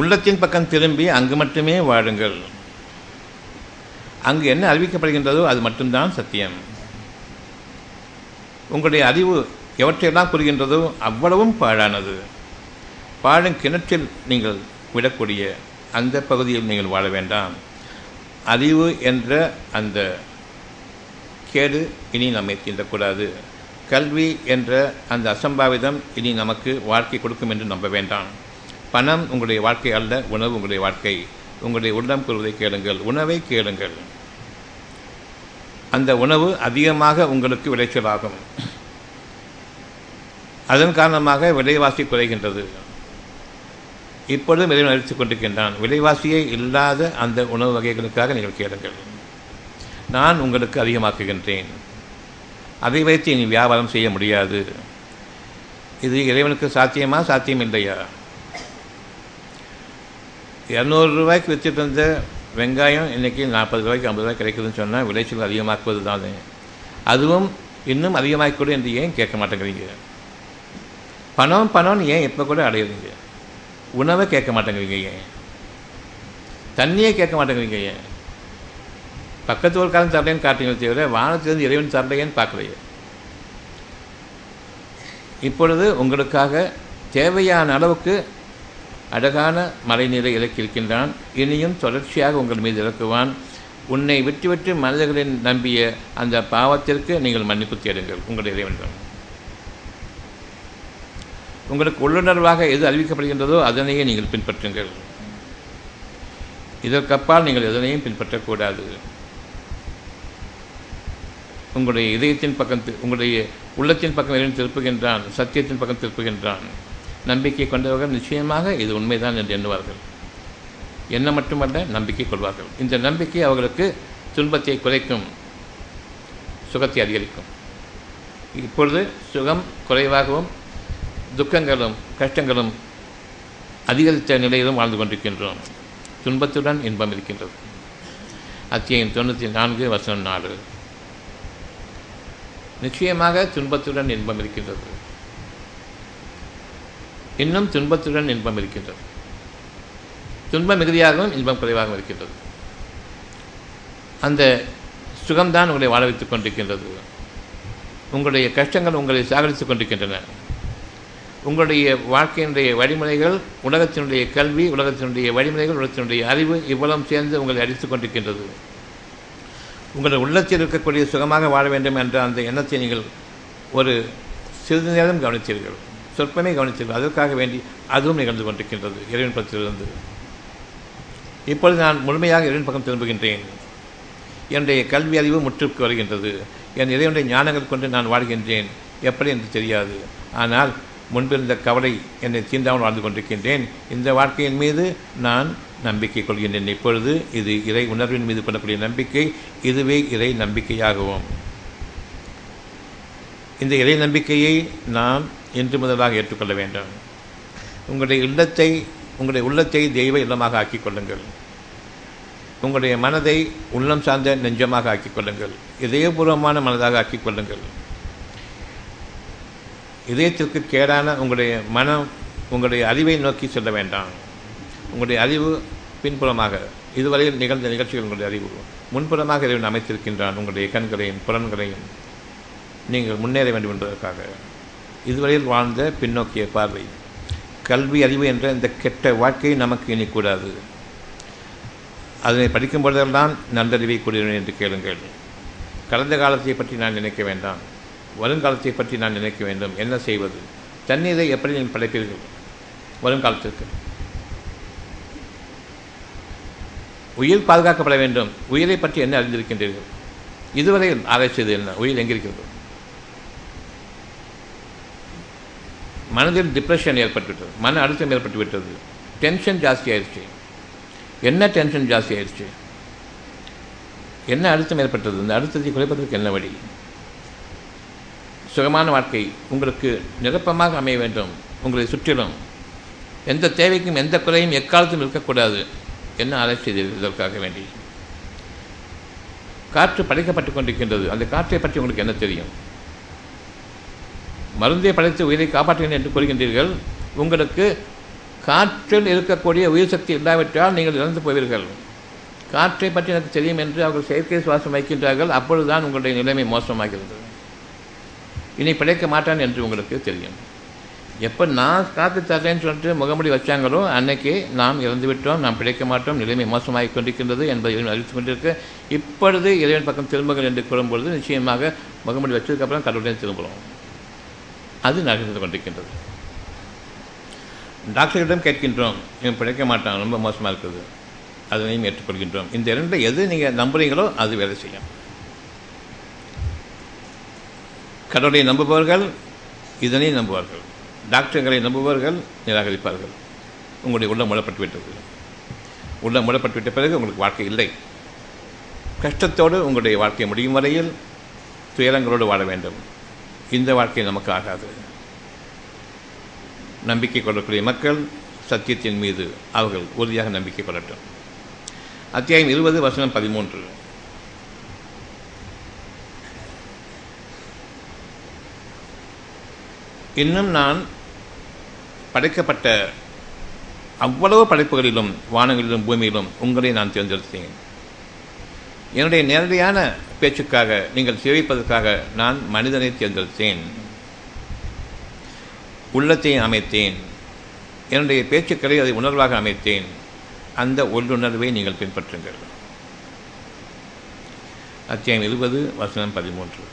உள்ளத்தின் பக்கம் திரும்பி அங்கு மட்டுமே வாழுங்கள். அங்கு என்ன அறிவிக்கப்படுகின்றதோ அது மட்டும்தான் சத்தியம். உங்களுடைய அறிவு எவற்றையெல்லாம் கூறுகின்றதோ அவ்வளவும் பாழானது. பாழும் கிணற்றில் நீங்கள் விடக்கூடிய அந்த பகுதியில் நீங்கள் வாழ வேண்டாம். அறிவு என்ற அந்த கேடு இனி நம்மை தீண்டக்கூடாது. கல்வி என்ற அந்த அசம்பாவிதம் இனி நமக்கு வாழ்க்கை கொடுக்கும் என்று நம்ப வேண்டாம். பணம் உங்களுடைய வாழ்க்கை அல்ல உணவு உங்களுடைய வாழ்க்கை. உங்களுடைய உள்ளம் கூறுவதை கேளுங்கள் உணவை கேளுங்கள். அந்த உணவு அதிகமாக உங்களுக்கு விளைச்சலாகும். அதன் காரணமாக விலைவாசி குறைகின்றது. இப்பொழுதும் இறைவன் அழித்துக் கொண்டிருக்கின்றான் விலைவாசியே இல்லாத அந்த உணவு வகைகளுக்காக நீங்கள் கேளுங்கள். நான் உங்களுக்கு அதிகமாக்குகின்றேன். அதை வைத்து இனி வியாபாரம் செய்ய முடியாது. இது இறைவனுக்கு சாத்தியமா சாத்தியம் இல்லையா இரநூறுவாய்க்கு விற்றுட்டு இருந்த வெங்காயம் இன்றைக்கி நாற்பது ரூபாய்க்கு ஐம்பது ரூபாய் கிடைக்குதுன்னு சொன்னால் விளைச்சல் அதிகமாக்குவது தானே? அதுவும் இன்னும் அதிகமாகக்கூட என்று ஏன் கேட்க மாட்டேங்கிறீங்க? பணம் பணம்னு ஏன் இப்போ கூட அடையுறீங்க? உணவை கேட்க மாட்டேங்கிறீங்க ஏன்? தண்ணியே கேட்க மாட்டேங்கிறீங்க ஏன்? பக்கத்து ஒரு காலம் தரலைன்னு காட்டுங்க தவிர வானத்திலிருந்து இறைவன் தரலையேன்னு பார்க்கலையே. இப்பொழுது உங்களுக்காக தேவையான அளவுக்கு அழகான மலைநீரை இறக்கியிருக்கின்றான் இனியும் தொடர்ச்சியாக உங்கள் மீது இறக்குவான். உன்னை விட்டு விட்டு மனிதர்களின் நம்பிய அந்த பாவத்திற்கு நீங்கள் மன்னிப்பு தேடுங்கள் உங்கள் இறைவன் உங்களுக்கு உள்ளுணர்வாக எது அறிவிக்கப்படுகின்றதோ அதனையே நீங்கள் பின்பற்றுங்கள். இதற்கப்பால் நீங்கள் எதனையும் பின்பற்றக்கூடாது. உங்களுடைய இதயத்தின் பக்கம் உங்களுடைய உள்ளத்தின் பக்கம் இறைவன் திருப்புகின்றான் சத்தியத்தின் பக்கம் திருப்புகின்றான். நம்பிக்கை கொண்டவர்கள் நிச்சயமாக இது உண்மைதான் என்று எண்ணுவார்கள். என்ன மட்டுமல்ல நம்பிக்கை கொள்வார்கள். இந்த நம்பிக்கை அவர்களுக்கு துன்பத்தை குறைக்கும் சுகத்தை அதிகரிக்கும். இப்பொழுது சுகம் குறைவாகவும் துக்கங்களும் கஷ்டங்களும் அதிகரித்த நிலையிலும் வாழ்ந்து கொண்டிருக்கின்றோம். துன்பத்துடன் இன்பம் இருக்கின்றது. அத்தியம் தொண்ணூற்றி நான்கு வசனம் நாலு. நிச்சயமாக துன்பத்துடன் இன்பம் இருக்கின்றது. இன்னும் துன்பத்துடன் இன்பம் இருக்கின்றது. துன்பம் மிகுதியாகவும் இன்பம் குறைவாகவும் இருக்கின்றது. அந்த சுகம்தான் உங்களை வாழ வைத்துக் கொண்டிருக்கின்றது. உங்களுடைய கஷ்டங்கள் உங்களை சாகரித்துக் கொண்டிருக்கின்றன. உங்களுடைய வாழ்க்கையினுடைய வழிமுறைகள் உலகத்தினுடைய கல்வி உலகத்தினுடைய வழிமுறைகள் உலகத்தினுடைய அறிவு இவ்வளவு சேர்ந்து உங்களை அடித்துக் கொண்டிருக்கின்றது. உங்கள் உள்ளத்தில் இருக்கக்கூடிய சுகமாக வாழ வேண்டும் என்ற அந்த எண்ணத்தை நீங்கள் ஒரு சிறிது நேரம் கவனித்தீர்கள். சொற்பமே கவனித்தீர்கள் அதற்காக வேண்டி அதுவும் நிகழ்ந்து கொண்டிருக்கின்றது இறைவன் பக்கத்திலிருந்து. இப்பொழுது நான் முழுமையாக இறைவன் பக்கம் திரும்புகின்றேன். என்னுடைய கல்வி அறிவு முற்றுக்கு வருகின்றது. என் இறைவனுடைய ஞானங்கள் கொண்டு நான் வாழ்கின்றேன். எப்படி என்று தெரியாது. ஆனால் முன்பிருந்த கவலை என்னை தீண்டாமல் வாழ்ந்து கொண்டிருக்கின்றேன். இந்த வாழ்க்கையின் மீது நான் நம்பிக்கை கொள்கின்றேன். இப்பொழுது இது இறை உணர்வின் மீது கொள்ளக்கூடிய நம்பிக்கை. இதுவே இறை நம்பிக்கையாகவும். இந்த இறை நம்பிக்கையை நாம் இன்று முதலாக ஏற்றுக்கொள்ள வேண்டும். உங்களுடைய இல்லத்தை உங்களுடைய உள்ளத்தை தெய்வ இல்லமாக ஆக்கிக் கொள்ளுங்கள் உங்களுடைய மனதை உள்ளம் சார்ந்த நெஞ்சமாக ஆக்கிக் கொள்ளுங்கள் இதயபூர்வமான மனதாக ஆக்கிக் கொள்ளுங்கள் இதயத்திற்கு கேடான உங்களுடைய மனம் உங்களுடைய அறிவை நோக்கி செல்ல வேண்டாம். உங்களுடைய அறிவு பின்புறமாக இதுவரையில் நிகழ்ந்த நிகழ்ச்சிகள் உங்களுடைய அறிவு. முன்புறமாக இறைவன் அமைத்திருக்கின்றான் உங்களுடைய கண்களையும் புலன்களையும். நீங்கள் முன்னேற வேண்டும் என்பதற்காக. இதுவரையில் வாழ்ந்த பின்னோக்கிய பார்வை. கல்வி அறிவு என்ற இந்த கெட்ட வாழ்க்கையை நமக்கு இனிக்கூடாது. அதனை படிக்கும் பொழுதெல்லாம் நல்லறிவை கூறுகிறேன் என்று கேளுங்கள். கடந்த காலத்தை பற்றி நான் நினைக்க வேண்டாம். வருங்காலத்தை பற்றி நான் நினைக்க வேண்டும். என்ன செய்வது? தண்ணீரை எப்படி நீங்கள் படைப்பீர்கள்? வருங்காலத்திற்கு. உயிர் பாதுகாக்கப்பட வேண்டும். உயிரை பற்றி என்ன அறிந்திருக்கின்றீர்கள்? இதுவரையில் ஆராய்ச்சியது என்ன? உயிர் எங்கிருக்கிறது? மனதில் டிப்ரெஷன் ஏற்பட்டுவிட்டது. மன அழுத்தம் ஏற்பட்டு விட்டது டென்ஷன் ஜாஸ்தி ஆயிடுச்சு என்ன டென்ஷன் ஜாஸ்தி ஆயிடுச்சு என்ன அழுத்தம் ஏற்பட்டது? இந்த அழுத்தத்தை குறைப்பதற்கு என்ன வழி? சுகமான வாழ்க்கை உங்களுக்கு நிரப்பமாக அமைய வேண்டும். உங்களை சுற்றிலும். எந்த தேவைக்கும் எந்த குறையும் எக்காலத்தும் இருக்கக்கூடாது. என்ன ஆராய்ச்சி இதற்காக வேண்டி. காற்று படைக்கப்பட்டு கொண்டிருக்கின்றது. அந்த காற்றை பற்றி உங்களுக்கு என்ன தெரியும்? மருந்தை படைத்து உயிரை காப்பாற்றுகிறேன் என்று கூறுகின்றீர்கள் உங்களுக்கு காற்றில் இருக்கக்கூடிய உயிர் சக்தி இல்லாவிட்டால் நீங்கள் இறந்து போவீர்கள். காற்றை பற்றி எனக்கு தெரியும் என்று அவர்கள் செயற்கை சுவாசம் வைக்கின்றார்கள் அப்பொழுதுதான் உங்களுடைய நிலைமை மோசமாகிறது. இனி பிழைக்க மாட்டான் என்று உங்களுக்கு தெரியும். எப்போ நான் காத்து தர்றேன்னு சொல்லிட்டு முகமுடி வச்சாங்களோ அன்னைக்கு நாம் இறந்து விட்டோம் நாம் பிழைக்க மாட்டோம் நிலைமை மோசமாகி கொண்டிருக்கின்றது என்பதை இறைவன் அறிவித்துக் கொண்டிருக்க. இப்பொழுது இறைவன் பக்கம் திரும்புங்கள் என்று கூறும்பொழுது நிச்சயமாக முகமுடி வச்சதுக்கப்புறம் கடவுளே திரும்புகிறோம் அது நடந்து கொண்டிருக்கின்றது. டாக்டர்களிடம் கேட்கின்றோம் இவன் பிழைக்க மாட்டான் ரொம்ப மோசமாக இருக்குது. அதனையும் ஏற்றுக்கொள்கின்றோம். இந்த இரண்டு எது நீங்கள் நம்புறீங்களோ அது வேலை செய்யும். கடவுளை நம்புபவர்கள் இதனை நம்புவார்கள். டாக்டர்களை நம்புபவர்கள் நிராகரிப்பார்கள். உங்களுடைய உள்ளம் மூடப்பட்டு விட்டது உள்ளம் மூடப்பட்டு விட்ட பிறகு உங்களுக்கு வாழ்க்கை இல்லை. கஷ்டத்தோடு உங்களுடைய வாழ்க்கை முடியும் வரையில் துயரங்களோடு வாழ வேண்டும். இந்த வாழ்க்கை நமக்கு ஆகாது. நம்பிக்கை கொள்ளக்கூடிய மக்கள் சத்தியத்தின் மீது அவர்கள் உறுதியாக நம்பிக்கை கொள்ளட்டும். அத்தியாயம் இருபது வசனம் பதிமூன்று. இன்னும் நான் படைக்கப்பட்ட அவ்வளவு படைப்புகளிலும் வானங்களிலும் பூமியிலும் உங்களை நான் தேர்ந்தெடுத்தேன். என்னுடைய நேரடியான பேச்சுக்காக நீங்கள் சேவிப்பதற்காக நான் மனிதனை தேர்ந்தெடுத்தேன். உள்ளத்தை அமைத்தேன். என்னுடைய பேச்சுக்களை அதை உணர்வாக அமைத்தேன். அந்த உள்ளுணர்வை நீங்கள் பின்பற்றுங்கள். அத்தியாயம் இருபது வசனம் பதிமூன்று.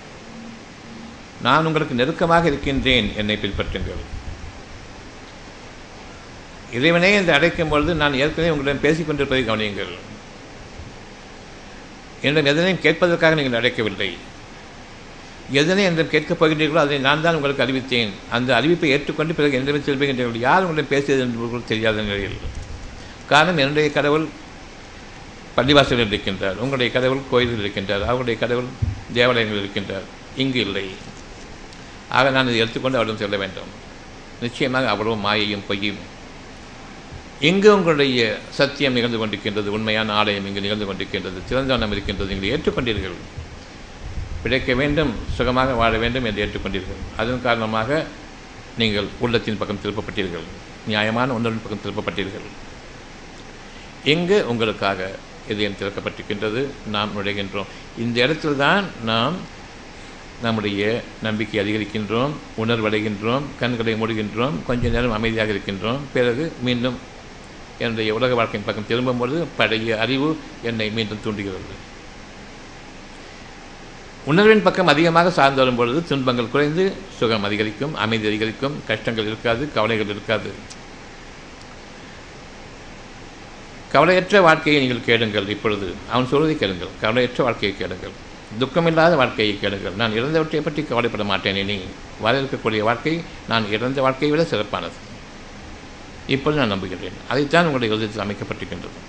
நான் உங்களுக்கு நெருக்கமாக இருக்கின்றேன் என்னை பின்பற்றுங்கள். இறைவனே என்று அடைக்கும் பொழுது நான் ஏற்கனவே உங்களிடம் பேசிக்கொண்டிருப்பதை கவனியுங்கள். என்னிடம் எதனையும் கேட்பதற்காக நீங்கள் நடக்கவில்லை எதனை என்னிடம் கேட்கப் போகின்றீர்களோ அதை நான் தான் உங்களுக்கு அறிவித்தேன். அந்த அறிவிப்பை ஏற்றுக்கொண்டு பிறகு என்னிடம் செல்புகின்றீர்கள் யார் உங்களிடம் பேசியது என்று தெரியாத நிலையில் காரணம் என்னுடைய கடவுள் பள்ளிவாசலில் இருக்கின்றார். உங்களுடைய கடவுள் கோயிலில் இருக்கின்றார். அவருடைய கடவுள் தேவாலயங்களில் இருக்கின்றார். இங்கு இல்லை. ஆக நான் இதை எடுத்துக்கொண்டு அவரிடம் செல்ல வேண்டும். நிச்சயமாக அவ்வளவு மாயையும் பொய்யும் எங்கு உங்களுடைய சத்தியம் நிகழ்ந்து கொண்டிருக்கின்றது உண்மையான ஆலயம் இங்கு நிகழ்ந்து கொண்டிருக்கின்றது சிறந்தானம் இருக்கின்றது நீங்கள் ஏற்றுக்கொண்டீர்கள். பிழைக்க வேண்டும் சுகமாக வாழ வேண்டும் என்று ஏற்றுக்கொண்டீர்கள். அதன் காரணமாக நீங்கள் உள்ளத்தின் பக்கம் திருப்பப்பட்டீர்கள். நியாயமான உணர்வின் பக்கம் திருப்பப்பட்டீர்கள். எங்கு உங்களுக்காக இதயம் திறக்கப்பட்டிருக்கின்றது நாம் நுழைகின்றோம். இந்த இடத்துல தான் நாம் நம்முடைய நம்பிக்கை அதிகரிக்கின்றோம் உணர்வடைகின்றோம் கண்களை மூடுகின்றோம் கொஞ்ச நேரம் அமைதியாக இருக்கின்றோம். பிறகு மீண்டும் என்னுடைய உலக வாழ்க்கையின் பக்கம் திரும்பும்போது பழைய அறிவு என்னை மீண்டும் தூண்டுகிறது. உணர்வின் பக்கம் அதிகமாக சார்ந்து வரும் பொழுது துன்பங்கள் குறைந்து சுகம் அதிகரிக்கும் அமைதி அதிகரிக்கும் கஷ்டங்கள் இருக்காது கவலைகள் இருக்காது. கவலையற்ற வாழ்க்கையை நீங்கள் கேளுங்கள் இப்பொழுது. அவன் சொல்வதை கேளுங்கள். கவலையற்ற வாழ்க்கையை கேளுங்கள். துக்கமில்லாத வாழ்க்கையை கேளுங்கள். நான் இறந்தவற்றை பற்றி கவலைப்பட மாட்டேன் இனி வர இருக்கக்கூடிய வாழ்க்கை நான் இறந்த வாழ்க்கையை விட சிறப்பானது. இப்பொழுது நான் நம்புகிறேன். அதைத்தான் உங்களுடைய உள்ளத்தில் அமைக்கப்பட்டிருக்கின்றது.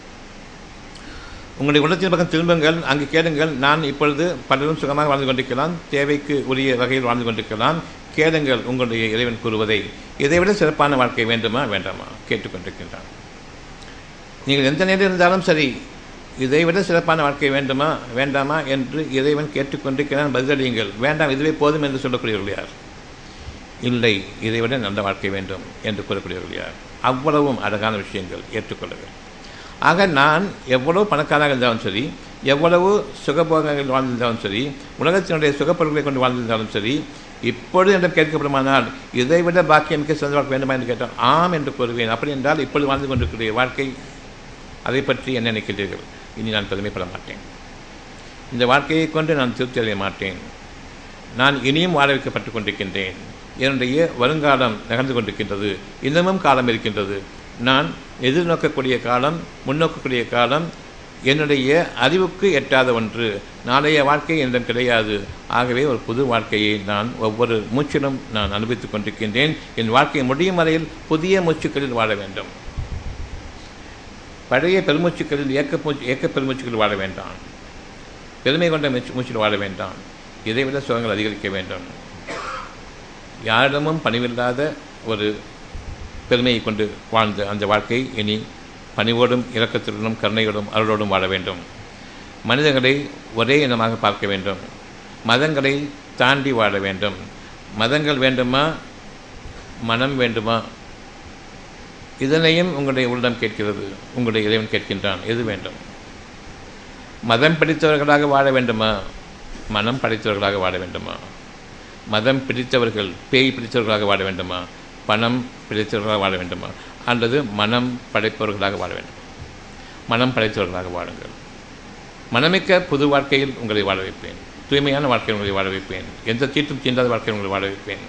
உங்களுடைய உள்ளத்தின் பக்கம் திரும்புங்கள் அங்கு கேளுங்கள். நான் இப்பொழுது பலரும் சுகமாக வாழ்ந்து கொண்டிருக்கலாம் தேவைக்கு உரிய வகையில் வாழ்ந்து கொண்டிருக்கலாம். கேளுங்கள் உங்களுடைய இறைவன் கூறுவதை. இதைவிட சிறப்பான வாழ்க்கை வேண்டுமா வேண்டாமா? கேட்டுக்கொண்டிருக்கின்றான். நீங்கள் எந்த நேரம் இருந்தாலும் சரி இதைவிட சிறப்பான வாழ்க்கை வேண்டுமா வேண்டாமா என்று இறைவன் கேட்டுக்கொண்டிருக்கிறான். பதிலளியுங்கள். வேண்டாம் இதுவே போதும் என்று சொல்லக்கூடியவர்கள் யார்? இல்லை இதைவிட நல்ல வாழ்க்கை வேண்டும் என்று கூறக்கூடியவர்கள் யார்? அவ்வளவும் அழகான விஷயங்கள் ஏற்றுக்கொள்ளுங்கள் ஆக நான் எவ்வளவு பணக்காராக இருந்தாலும் சரி எவ்வளவு சுகபோகங்கள் வாழ்ந்திருந்தாலும் சரி உலகத்தினுடைய சுகப்பொருட்களை கொண்டு வாழ்ந்திருந்தாலும் சரி இப்பொழுது என்று கேட்கப்படுமானால் இதைவிட பாக்கியமிக்க சிறந்த வாழ்க்கை வேண்டுமா என்று கேட்டால் ஆம் என்று கூறுவேன். அப்படி என்றால் இப்பொழுது வாழ்ந்து கொண்டிருக்கிற வாழ்க்கை அதை பற்றி என்ன நினைக்கிறீர்கள்? இனி நான் பெருமைப்பட மாட்டேன். இந்த வாழ்க்கையை கொண்டு நான் திருப்தி அடைய மாட்டேன். நான் இனியும் வாழ வைக்கப்பட்டு கொண்டிருக்கின்றேன். என்னுடைய வருங்காலம் நகர்ந்து கொண்டிருக்கின்றது. இன்னமும் காலம் இருக்கின்றது. நான் எதிர்நோக்கக்கூடிய காலம் முன்னோக்கக்கூடிய காலம் என்னுடைய அறிவுக்கு எட்டாத ஒன்று. நாளைய வாழ்க்கை என்னிடம் கிடையாது. ஆகவே ஒரு புது வாழ்க்கையை நான் ஒவ்வொரு மூச்சிலும் நான் அனுபவித்துக் கொண்டிருக்கின்றேன். என் வாழ்க்கை முடியும் வரையில் புதிய மூச்சுக்களில் வாழ வேண்டும். பழைய பெருமூச்சுக்களில் இயக்க மூச்சு ஏக்க பெருமூச்சுக்களில் வாழ வேண்டாம். பெருமை கொண்ட மூச்சு மூச்சில் வாழ வேண்டாம். இதைவிட சுகங்கள் அதிகரிக்க வேண்டும். யாரிடமும் பணிவில்லாத ஒரு பெருமையை கொண்டு வாழ்ந்த அந்த வாழ்க்கை இனி பணிவோடும் இரக்கத்துடனும் கருணையோடும் அருளோடும் வாழ வேண்டும். மனிதர்களை ஒரே இனமாக பார்க்க வேண்டும். மதங்களை தாண்டி வாழ வேண்டும். மதங்கள் வேண்டுமா? மனம் வேண்டுமா? இதனையும் உங்களுடைய உள்ளம் கேட்கிறது. உங்களுடைய இறைவன் கேட்கின்றான். எது வேண்டும்? மதம் பிடித்தவர்களாக வாழ வேண்டுமா? மனம் படைத்தவர்களாக வாழ வேண்டுமா? மதம் பிடித்தவர்கள் பேய் பிடித்தவர்களாக வாழ வேண்டுமா? பணம் பிடித்தவர்களாக வாழ வேண்டுமா? அல்லது மனம் படைப்பவர்களாக வாழ வேண்டும். மனம் படைத்தவர்களாக வாழுங்கள் மனமிக்க புது வாழ்க்கையில் உங்களை வாழ வைப்பேன். தூய்மையான வாழ்க்கையில் உங்களை வாழ வைப்பேன். எந்த தீட்டும் தீண்டாத வாழ்க்கையில் உங்களை வாழ வைப்பேன்.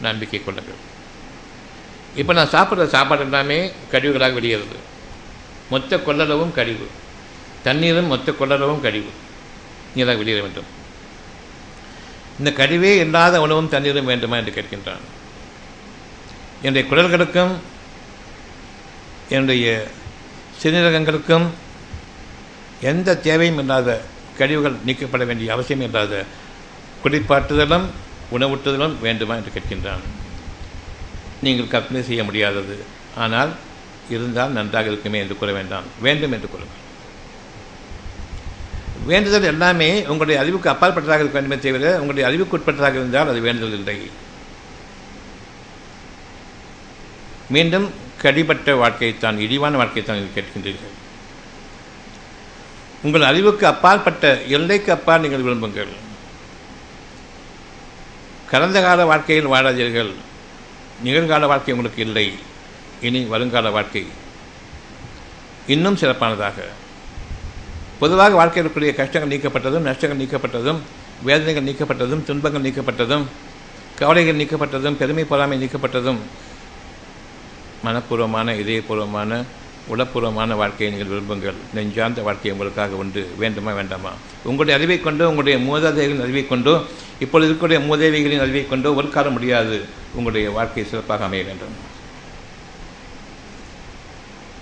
நம்பிக்கை கொள்ளுங்கள் இப்போ நான் சாப்பிட்ற சாப்பாடு எல்லாமே கழிவுகளாக வெளியேறுது. மொத்த கொள்ளளவும் கழிவு. தண்ணீரும் மொத்த கொள்ளளவும் கழிவு. நீராக வெளியேற வேண்டும். இந்த கழிவே இல்லாத உணவும் தண்ணீரும் வேண்டுமா என்று கேட்கின்றான். என்னுடைய குரல்களுக்கும் என்னுடைய சிறுநீரகங்களுக்கும் எந்த தேவையும் இல்லாத கழிவுகள் நீக்கப்பட வேண்டிய அவசியம் இல்லாத குடிப்பாட்டுதலும் உணவூட்டுதலும் வேண்டுமா என்று கேட்கின்றான். நீங்கள் கற்பனை செய்ய முடியாதது. ஆனால் இருந்தால் நன்றாக இருக்குமே என்று கூற வேண்டாம். வேண்டும் என்று கூறுங்கள். வேண்டுதல் எல்லாமே உங்களுடைய அறிவுக்கு அப்பாற்பட்டதாக இருக்க வேண்டுமே தவிர உங்களுடைய அறிவுக்கு உட்பட்டதாக இருந்தால் அது வேண்டுதல் இல்லை. மீண்டும் கடிபட்ட வாழ்க்கையைத்தான் இழிவான வாழ்க்கையைத்தான் நீங்கள் கேட்கின்றீர்கள். உங்கள் அறிவுக்கு அப்பாற்பட்ட எல்லைக்கு அப்பால் நீங்கள் விரும்புங்கள். கடந்த கால வாழ்க்கையில் வாழாதீர்கள். நிகழ்கால வாழ்க்கை உங்களுக்கு இல்லை. இனி வருங்கால வாழ்க்கை இன்னும் சிறப்பானதாக. பொதுவாக வாழ்க்கையில் இருக்கக்கூடிய கஷ்டங்கள் நீக்கப்பட்டதும் நஷ்டங்கள் நீக்கப்பட்டதும் வேதனைகள் நீக்கப்பட்டதும் துன்பங்கள் நீக்கப்பட்டதும் கவலைகள் நீக்கப்பட்டதும் பெருமை பொறாமை நீக்கப்பட்டதும் மனப்பூர்வமான இதயபூர்வமான உளப்பூர்வமான வாழ்க்கையை நீங்கள் விரும்புங்கள். நெஞ்சார்ந்த வாழ்க்கை உங்களுக்காக உண்டு. வேண்டுமா வேண்டாமா? உங்களுடைய அறிவை கொண்டோ உங்களுடைய மூதாதைகளின் அறிவை கொண்டோ இப்பொழுது இருக்கக்கூடிய மூதேவிகளின் அறிவை கொண்டோ ஒரு காலம் முடியாது. உங்களுடைய வாழ்க்கை சிறப்பாக அமைய வேண்டும்.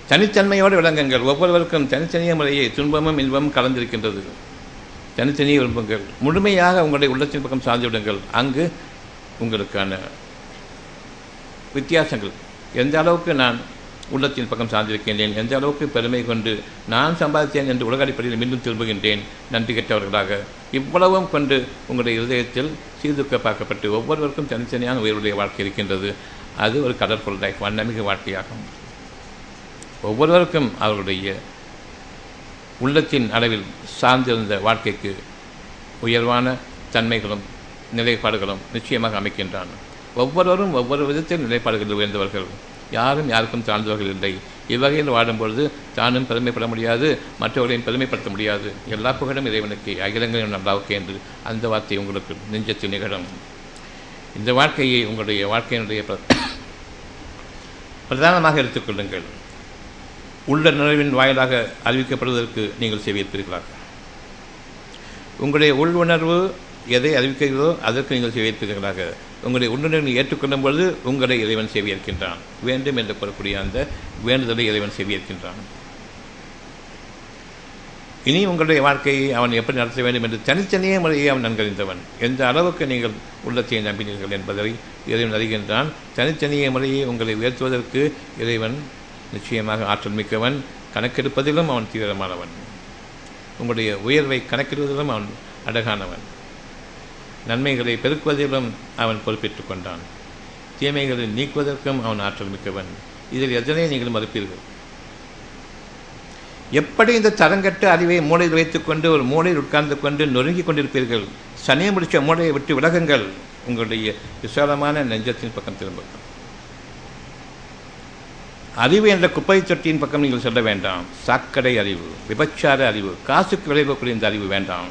தனித்தன்மையோடு விளங்குங்கள். ஒவ்வொருவருக்கும் தனித்தனிய முறையை துன்பமும் இன்பமும் கலந்திருக்கின்றது. தனித்தனியை விரும்புங்கள். முழுமையாக உங்களுடைய உள்ளத்தின் பக்கம் சார்ந்து விடுங்கள். அங்கு உங்களுக்கான வித்தியாசங்கள். எந்த அளவுக்கு நான் உள்ளத்தின் பக்கம் சார்ந்திருக்கின்றேன்? எந்த அளவுக்கு பெருமை கொண்டு நான் சம்பாதித்தேன் என்று உலக அடிப்படையில் மீண்டும் திரும்புகின்றேன்? நன்றி கெட்டவர்களாக இவ்வளவும் கொண்டு உங்களுடைய இதயத்தில் சீர்தூக்க பார்க்கப்பட்டு ஒவ்வொருவருக்கும் தனித்தனியான உயிருடைய வாழ்க்கை இருக்கின்றது. அது ஒரு கடற்பொருள் லைஃப் வண்ணமிகு வாழ்க்கையாகும். ஒவ்வொருவருக்கும் அவர்களுடைய உள்ளத்தின் அளவில் சார்ந்திருந்த வாழ்க்கைக்கு உயர்வான தன்மைகளும் நிலைப்பாடுகளும் நிச்சயமாக அமைக்கின்றான். ஒவ்வொருவரும் ஒவ்வொரு விதத்தில் நிலைப்பாடுகளில் உயர்ந்தவர்கள். யாரும் யாருக்கும் தாழ்ந்தவர்கள் இல்லை. இவ்வகையில் வாடும்பொழுது தானும் பெருமைப்பட முடியாது மற்றவர்களையும் பெருமைப்படுத்த முடியாது. எல்லா புகழும் இறைவனுக்கு அகிலங்களும் நல்லாவுக்கு என்று அந்த வார்த்தை உங்களுக்கு நெஞ்சத்தில் நிகழும். இந்த வாழ்க்கையை உங்களுடைய வாழ்க்கையினுடைய பிரதானமாக எடுத்துக்கொள்ளுங்கள் உள்ள நினைவின் வாயிலாக அறிவிக்கப்படுவதற்கு நீங்கள் செவியிருப்பீர்களா உங்களுடைய உள் உணர்வு எதை அறிவிக்கிறதோ அதற்கு நீங்கள் செவியிருப்பீர்களாக உங்களுடைய உள்ளுணர்வை ஏற்றுக்கொள்ளும் பொழுது உங்களை இறைவன் செவியேற்கின்றான் வேண்டும் என்று கூறக்கூடிய அந்த வேண்டுதலை இறைவன் செவியேற்கின்றான் இனி உங்களுடைய வாழ்க்கையை அவன் எப்படி நடத்த வேண்டும் என்று தனித்தனியே முறையை அவன் நன்கறிந்தவன். எந்த அளவுக்கு நீங்கள் உள்ளத்தை நம்பினீர்கள் என்பதை இறைவன் அறிகின்றான். தனித்தனியே முறையை உங்களை உயர்த்துவதற்கு இறைவன் நிச்சயமாக ஆற்றல் மிக்கவன் கணக்கெடுப்பதிலும் அவன் தீவிரமானவன். உங்களுடைய உயர்வை கணக்கிடுவதிலும் அவன் அழகானவன். நன்மைகளை பெருக்குவதிலும் அவன் பொறுப்பேற்றுக் கொண்டான். தீமைகளை நீக்குவதற்கும் அவன் ஆற்றல் மிக்கவன். இதில் எதனை நீங்கள் மறுப்பீர்கள்? எப்படி இந்த தரங்கட்ட அறிவை மூளையில் வைத்துக்கொண்டு ஒரு மூளையில் உட்கார்ந்து கொண்டு நொறுங்கி கொண்டிருப்பீர்கள்? சனியை முடிச்ச மூளையை விட்டு விலகுங்கள். உங்களுடைய விசாலமான நெஞ்சத்தின் பக்கம் திரும்புங்கள். அறிவு என்ற குப்பை தொட்டியின் பக்கம் நீங்கள் சொல்ல வேண்டாம். சாக்கடை அறிவு விபச்சார அறிவு காசுக்கு விளைவக்கூடிய இந்த அறிவு வேண்டாம்.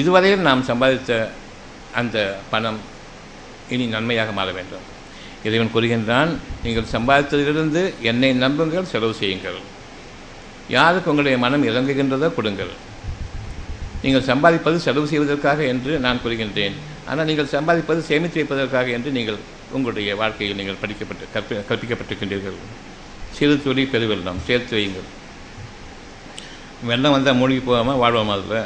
இதுவரையில் நாம் சம்பாதித்த அந்த பணம் இனி நன்மையாக மாற வேண்டும். இறைவன் கூறுகின்றான் நீங்கள் சம்பாதித்ததிலிருந்து என்னை நம்புங்கள் செலவு செய்யுங்கள். யாருக்கு உங்களுடைய மனம் இறங்குகின்றதோ கொடுங்கள். நீங்கள் சம்பாதிப்பது செலவு செய்வதற்காக என்று நான் கூறுகின்றேன். ஆனால் நீங்கள் சம்பாதிப்பது சேமித்து வைப்பதற்காக என்று நீங்கள் உங்களுடைய வாழ்க்கையில் நீங்கள் படிக்கப்பட்டு கற்பி கற்பிக்கப்பட்டிருக்கின்றீர்கள். சிறு துளி பெருவெல்லம் சேர்த்து வையுங்கள். வெள்ளம் வந்தால் மூழ்கி போகாமல் வாழ்வோம் அதில்.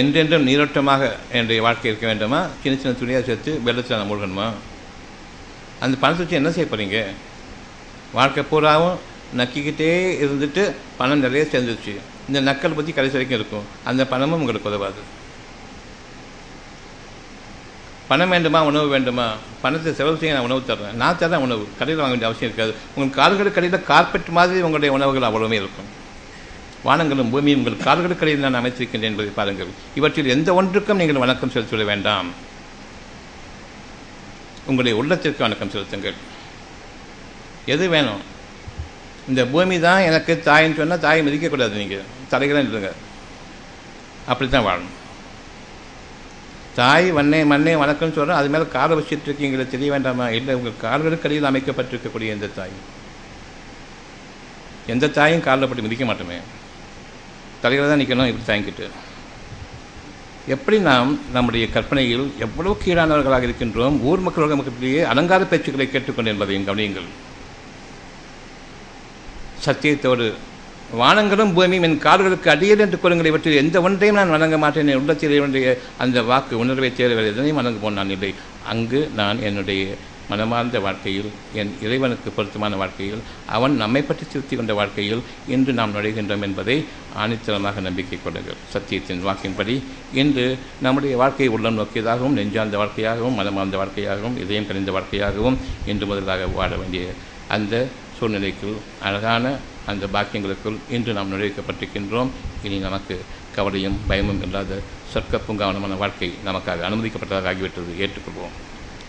என்றென்றும் நீரோட்டமாக என்னுடைய வாழ்க்கை இருக்க வேண்டுமா? சின்ன சின்ன துணியாக சேர்த்து வெள்ளத்தில் நான் மூழ்கணுமா? அந்த பணத்தை வச்சு என்ன செய்ய போகிறீங்க வாழ்க்கை பூராவும் நக்கிக்கிட்டே இருந்துட்டு பணம் நிறைய சேர்ந்துருச்சு. இந்த நக்கல் பற்றி கடைசி வரைக்கும் இருக்கும். அந்த பணமும் உங்களுக்கு உதவாது. பணம் வேண்டுமா உணவு வேண்டுமா? பணத்தை செலவு செய்ய நான் உணவு தர்றேன். நான் தரேன் உணவு. கடையில் வாங்க வேண்டிய அவசியம் இருக்காது. உங்கள் கால்களுக்கு கடையில் கார்பெட் மாதிரி உங்களுடைய உணவுகள் அவ்வளவுமே இருக்கும். வானங்களும் பூமியும் உங்கள் கால்களுக்கு கடையில் நான் அமைத்திருக்கின்றேன் என்பதை பாருங்கள். இவற்றில் எந்த ஒன்றுக்கும் நீங்கள் வணக்கம் செலுத்திவிட வேண்டாம். உங்களுடைய உள்ளத்திற்கு வணக்கம் செலுத்துங்கள். எது வேணும்? இந்த பூமி தான் எனக்கு தாயின்னு சொன்னால் தாயை மதிக்கக்கூடாது நீங்கள் தலைகளாக இல்லைங்க. அப்படி தான் வாழணும். தாய் வண்ணே மண்ணே வணக்கம்னு சொல்கிறோம் அது மேலே காலை வச்சுட்டு இருக்கீங்களே தெரிய வேண்டாமா? இல்லை உங்கள் கால்களுக்கு அடியில் அமைக்கப்பட்டிருக்கக்கூடிய எந்த தாய்? எந்த தாயும் காலில் பட்டு மிதிக்க மாட்டோமே. தலையில் தான் நிற்கணும் இப்படி தாங்கிட்டு. எப்படி நாம் நம்முடைய கற்பனையில் எவ்வளவு கீழானவர்களாக இருக்கின்றோம்? ஊர் மக்களோட மக்களிடையே அலங்கார பேச்சுக்களை கேட்டுக்கொண்டு என்பதையும் கவனியுங்கள். சத்தியத்தோடு வானங்களும் பூமியும் என் கால்களுக்கு அடியல் என்று கூறுங்கள் இவற்றில் எந்த ஒன்றையும் நான் வணங்க மாட்டேன். என் உள்ளத்தில் என்னுடைய அந்த வாக்கு உணர்வை தேர்வு எதனையும் வணங்க போனான் இல்லை. அங்கு நான் என்னுடைய மனமார்ந்த வாழ்க்கையில் என் இறைவனுக்கு பொருத்தமான வாழ்க்கையில் அவன் நம்மை பற்றி திருப்தி கொண்ட வாழ்க்கையில் இன்று நாம் நுழைகின்றோம் என்பதை ஆணித்தரமாக நம்பிக்கை கொள்ளுங்கள். சத்தியத்தின் வாக்கின்படி இன்று நம்முடைய வாழ்க்கையை உள்ளம் நோக்கியதாகவும் நெஞ்சார்ந்த வாழ்க்கையாகவும் மனமார்ந்த வாழ்க்கையாகவும் இதயம் கணிந்த வாழ்க்கையாகவும் இன்று முதலாக வாழ வேண்டிய அந்த சூழ்நிலைக்குள் அழகான அந்த பாக்கியங்களுக்குள் இன்று நாம் நுழைவிக்கப்பட்டிருக்கின்றோம் இனி நமக்கு கவலையும் பயமும் இல்லாத சொற்க பூங்காவனமான வாழ்க்கை நமக்காக அனுமதிக்கப்பட்டதாக ஆகிவிட்டது. ஏற்றுக்கொள்வோம்.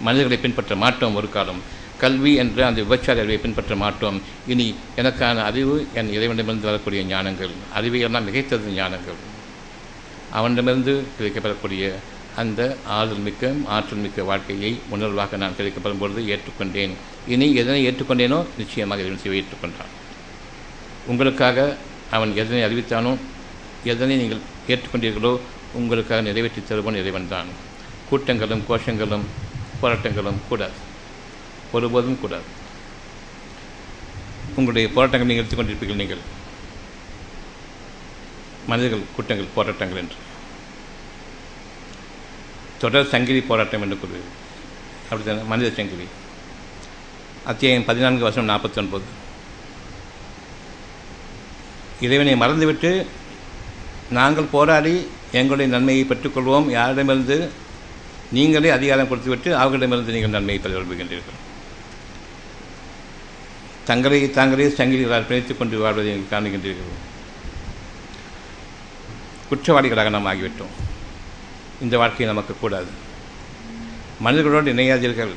மனிதர்களை பின்பற்ற மாட்டோம் ஒரு காலம். கல்வி என்ற அந்த விபச்சார அறிவை பின்பற்ற மாட்டோம். இனி எனக்கான அறிவு என் இறைவனிடமிருந்து வரக்கூடிய ஞானங்கள் அறிவையெல்லாம் மிகைத்தது ஞானங்கள். அவனிடமிருந்து கிடைக்கப்பெறக்கூடிய அந்த ஆறுதல் மிக்க ஆற்றல் மிக்க வாழ்க்கையை உணர்வாக நான் கிடைக்கப்படும் பொழுது ஏற்றுக்கொண்டேன். இனி எதனை ஏற்றுக்கொண்டேனோ நிச்சயமாக இறைவன் சிவை ஏற்றுக்கொண்டான். உங்களுக்காக அவன் எதனை அறிவித்தானோ எதனை நீங்கள் ஏற்றுக்கொண்டீர்களோ உங்களுக்காக நிறைவேற்றி தருவன் இறைவன் தான். கூட்டங்களும் கோஷங்களும் போராட்டங்களும் கூடாது. ஒருபோதும் கூடாது. உங்களுடைய போராட்டங்கள் நீங்கள் எடுத்துக்கொண்டிருப்பீர்கள் நீங்கள். மனிதர்கள் கூட்டங்கள் போராட்டங்கள் என்று. தொடர் சங்கிலி போராட்டம் என்று கூறுவீர்கள் அப்படித்தானே மனித சங்கிலி. அத்தியாயம் பதினான்கு வருஷம் நாற்பத்தி ஒன்பது இறைவனை மறந்துவிட்டு நாங்கள் போராடி எங்களுடைய நன்மையை பெற்றுக்கொள்வோம். யாரிடமிருந்து நீங்களே அதிகாரம் கொடுத்துவிட்டு அவர்களிடமிருந்து நீங்கள் நன்மையை பெற விரும்புகின்றீர்கள். தங்களை தாங்களே சங்கிலிகளால் பிணைத்துக் கொண்டு வாழ்வதை நீங்கள் காணுகின்றீர்கள். குற்றவாளிகளாக நாம் ஆகிவிட்டோம். இந்த வாழ்க்கை நமக்கு கூடாது. மனிதர்களோடு இணையாதீர்கள்.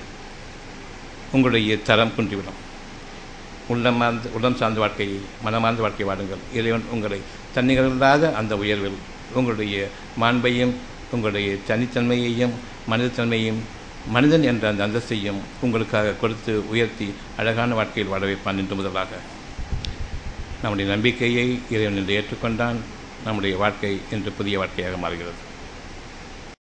உங்களுடைய தரம் குன்றிவிடும். உள்ளமார்ந்து உள்ளம் சார்ந்த வாழ்க்கையை மனமார்ந்த வாழ்க்கை வாடுங்கள். இறைவன் உங்களை தன்னிகரில்லாத அந்த உயர்வில் உங்களுடைய மாண்பையும் உங்களுடைய தனித்தன்மையையும் மனிதத்தன்மையும் மனிதன் என்ற அந்த அந்தஸ்தையும் உங்களுக்காக கொடுத்து உயர்த்தி அழகான வாழ்க்கையில் வாழ வைப்பான் என்று முதலாக. நம்முடைய நம்பிக்கையை இறைவன் என்று ஏற்றுக்கொண்டான். நம்முடைய வாழ்க்கை என்று புதிய வாழ்க்கையாக மாறுகிறது.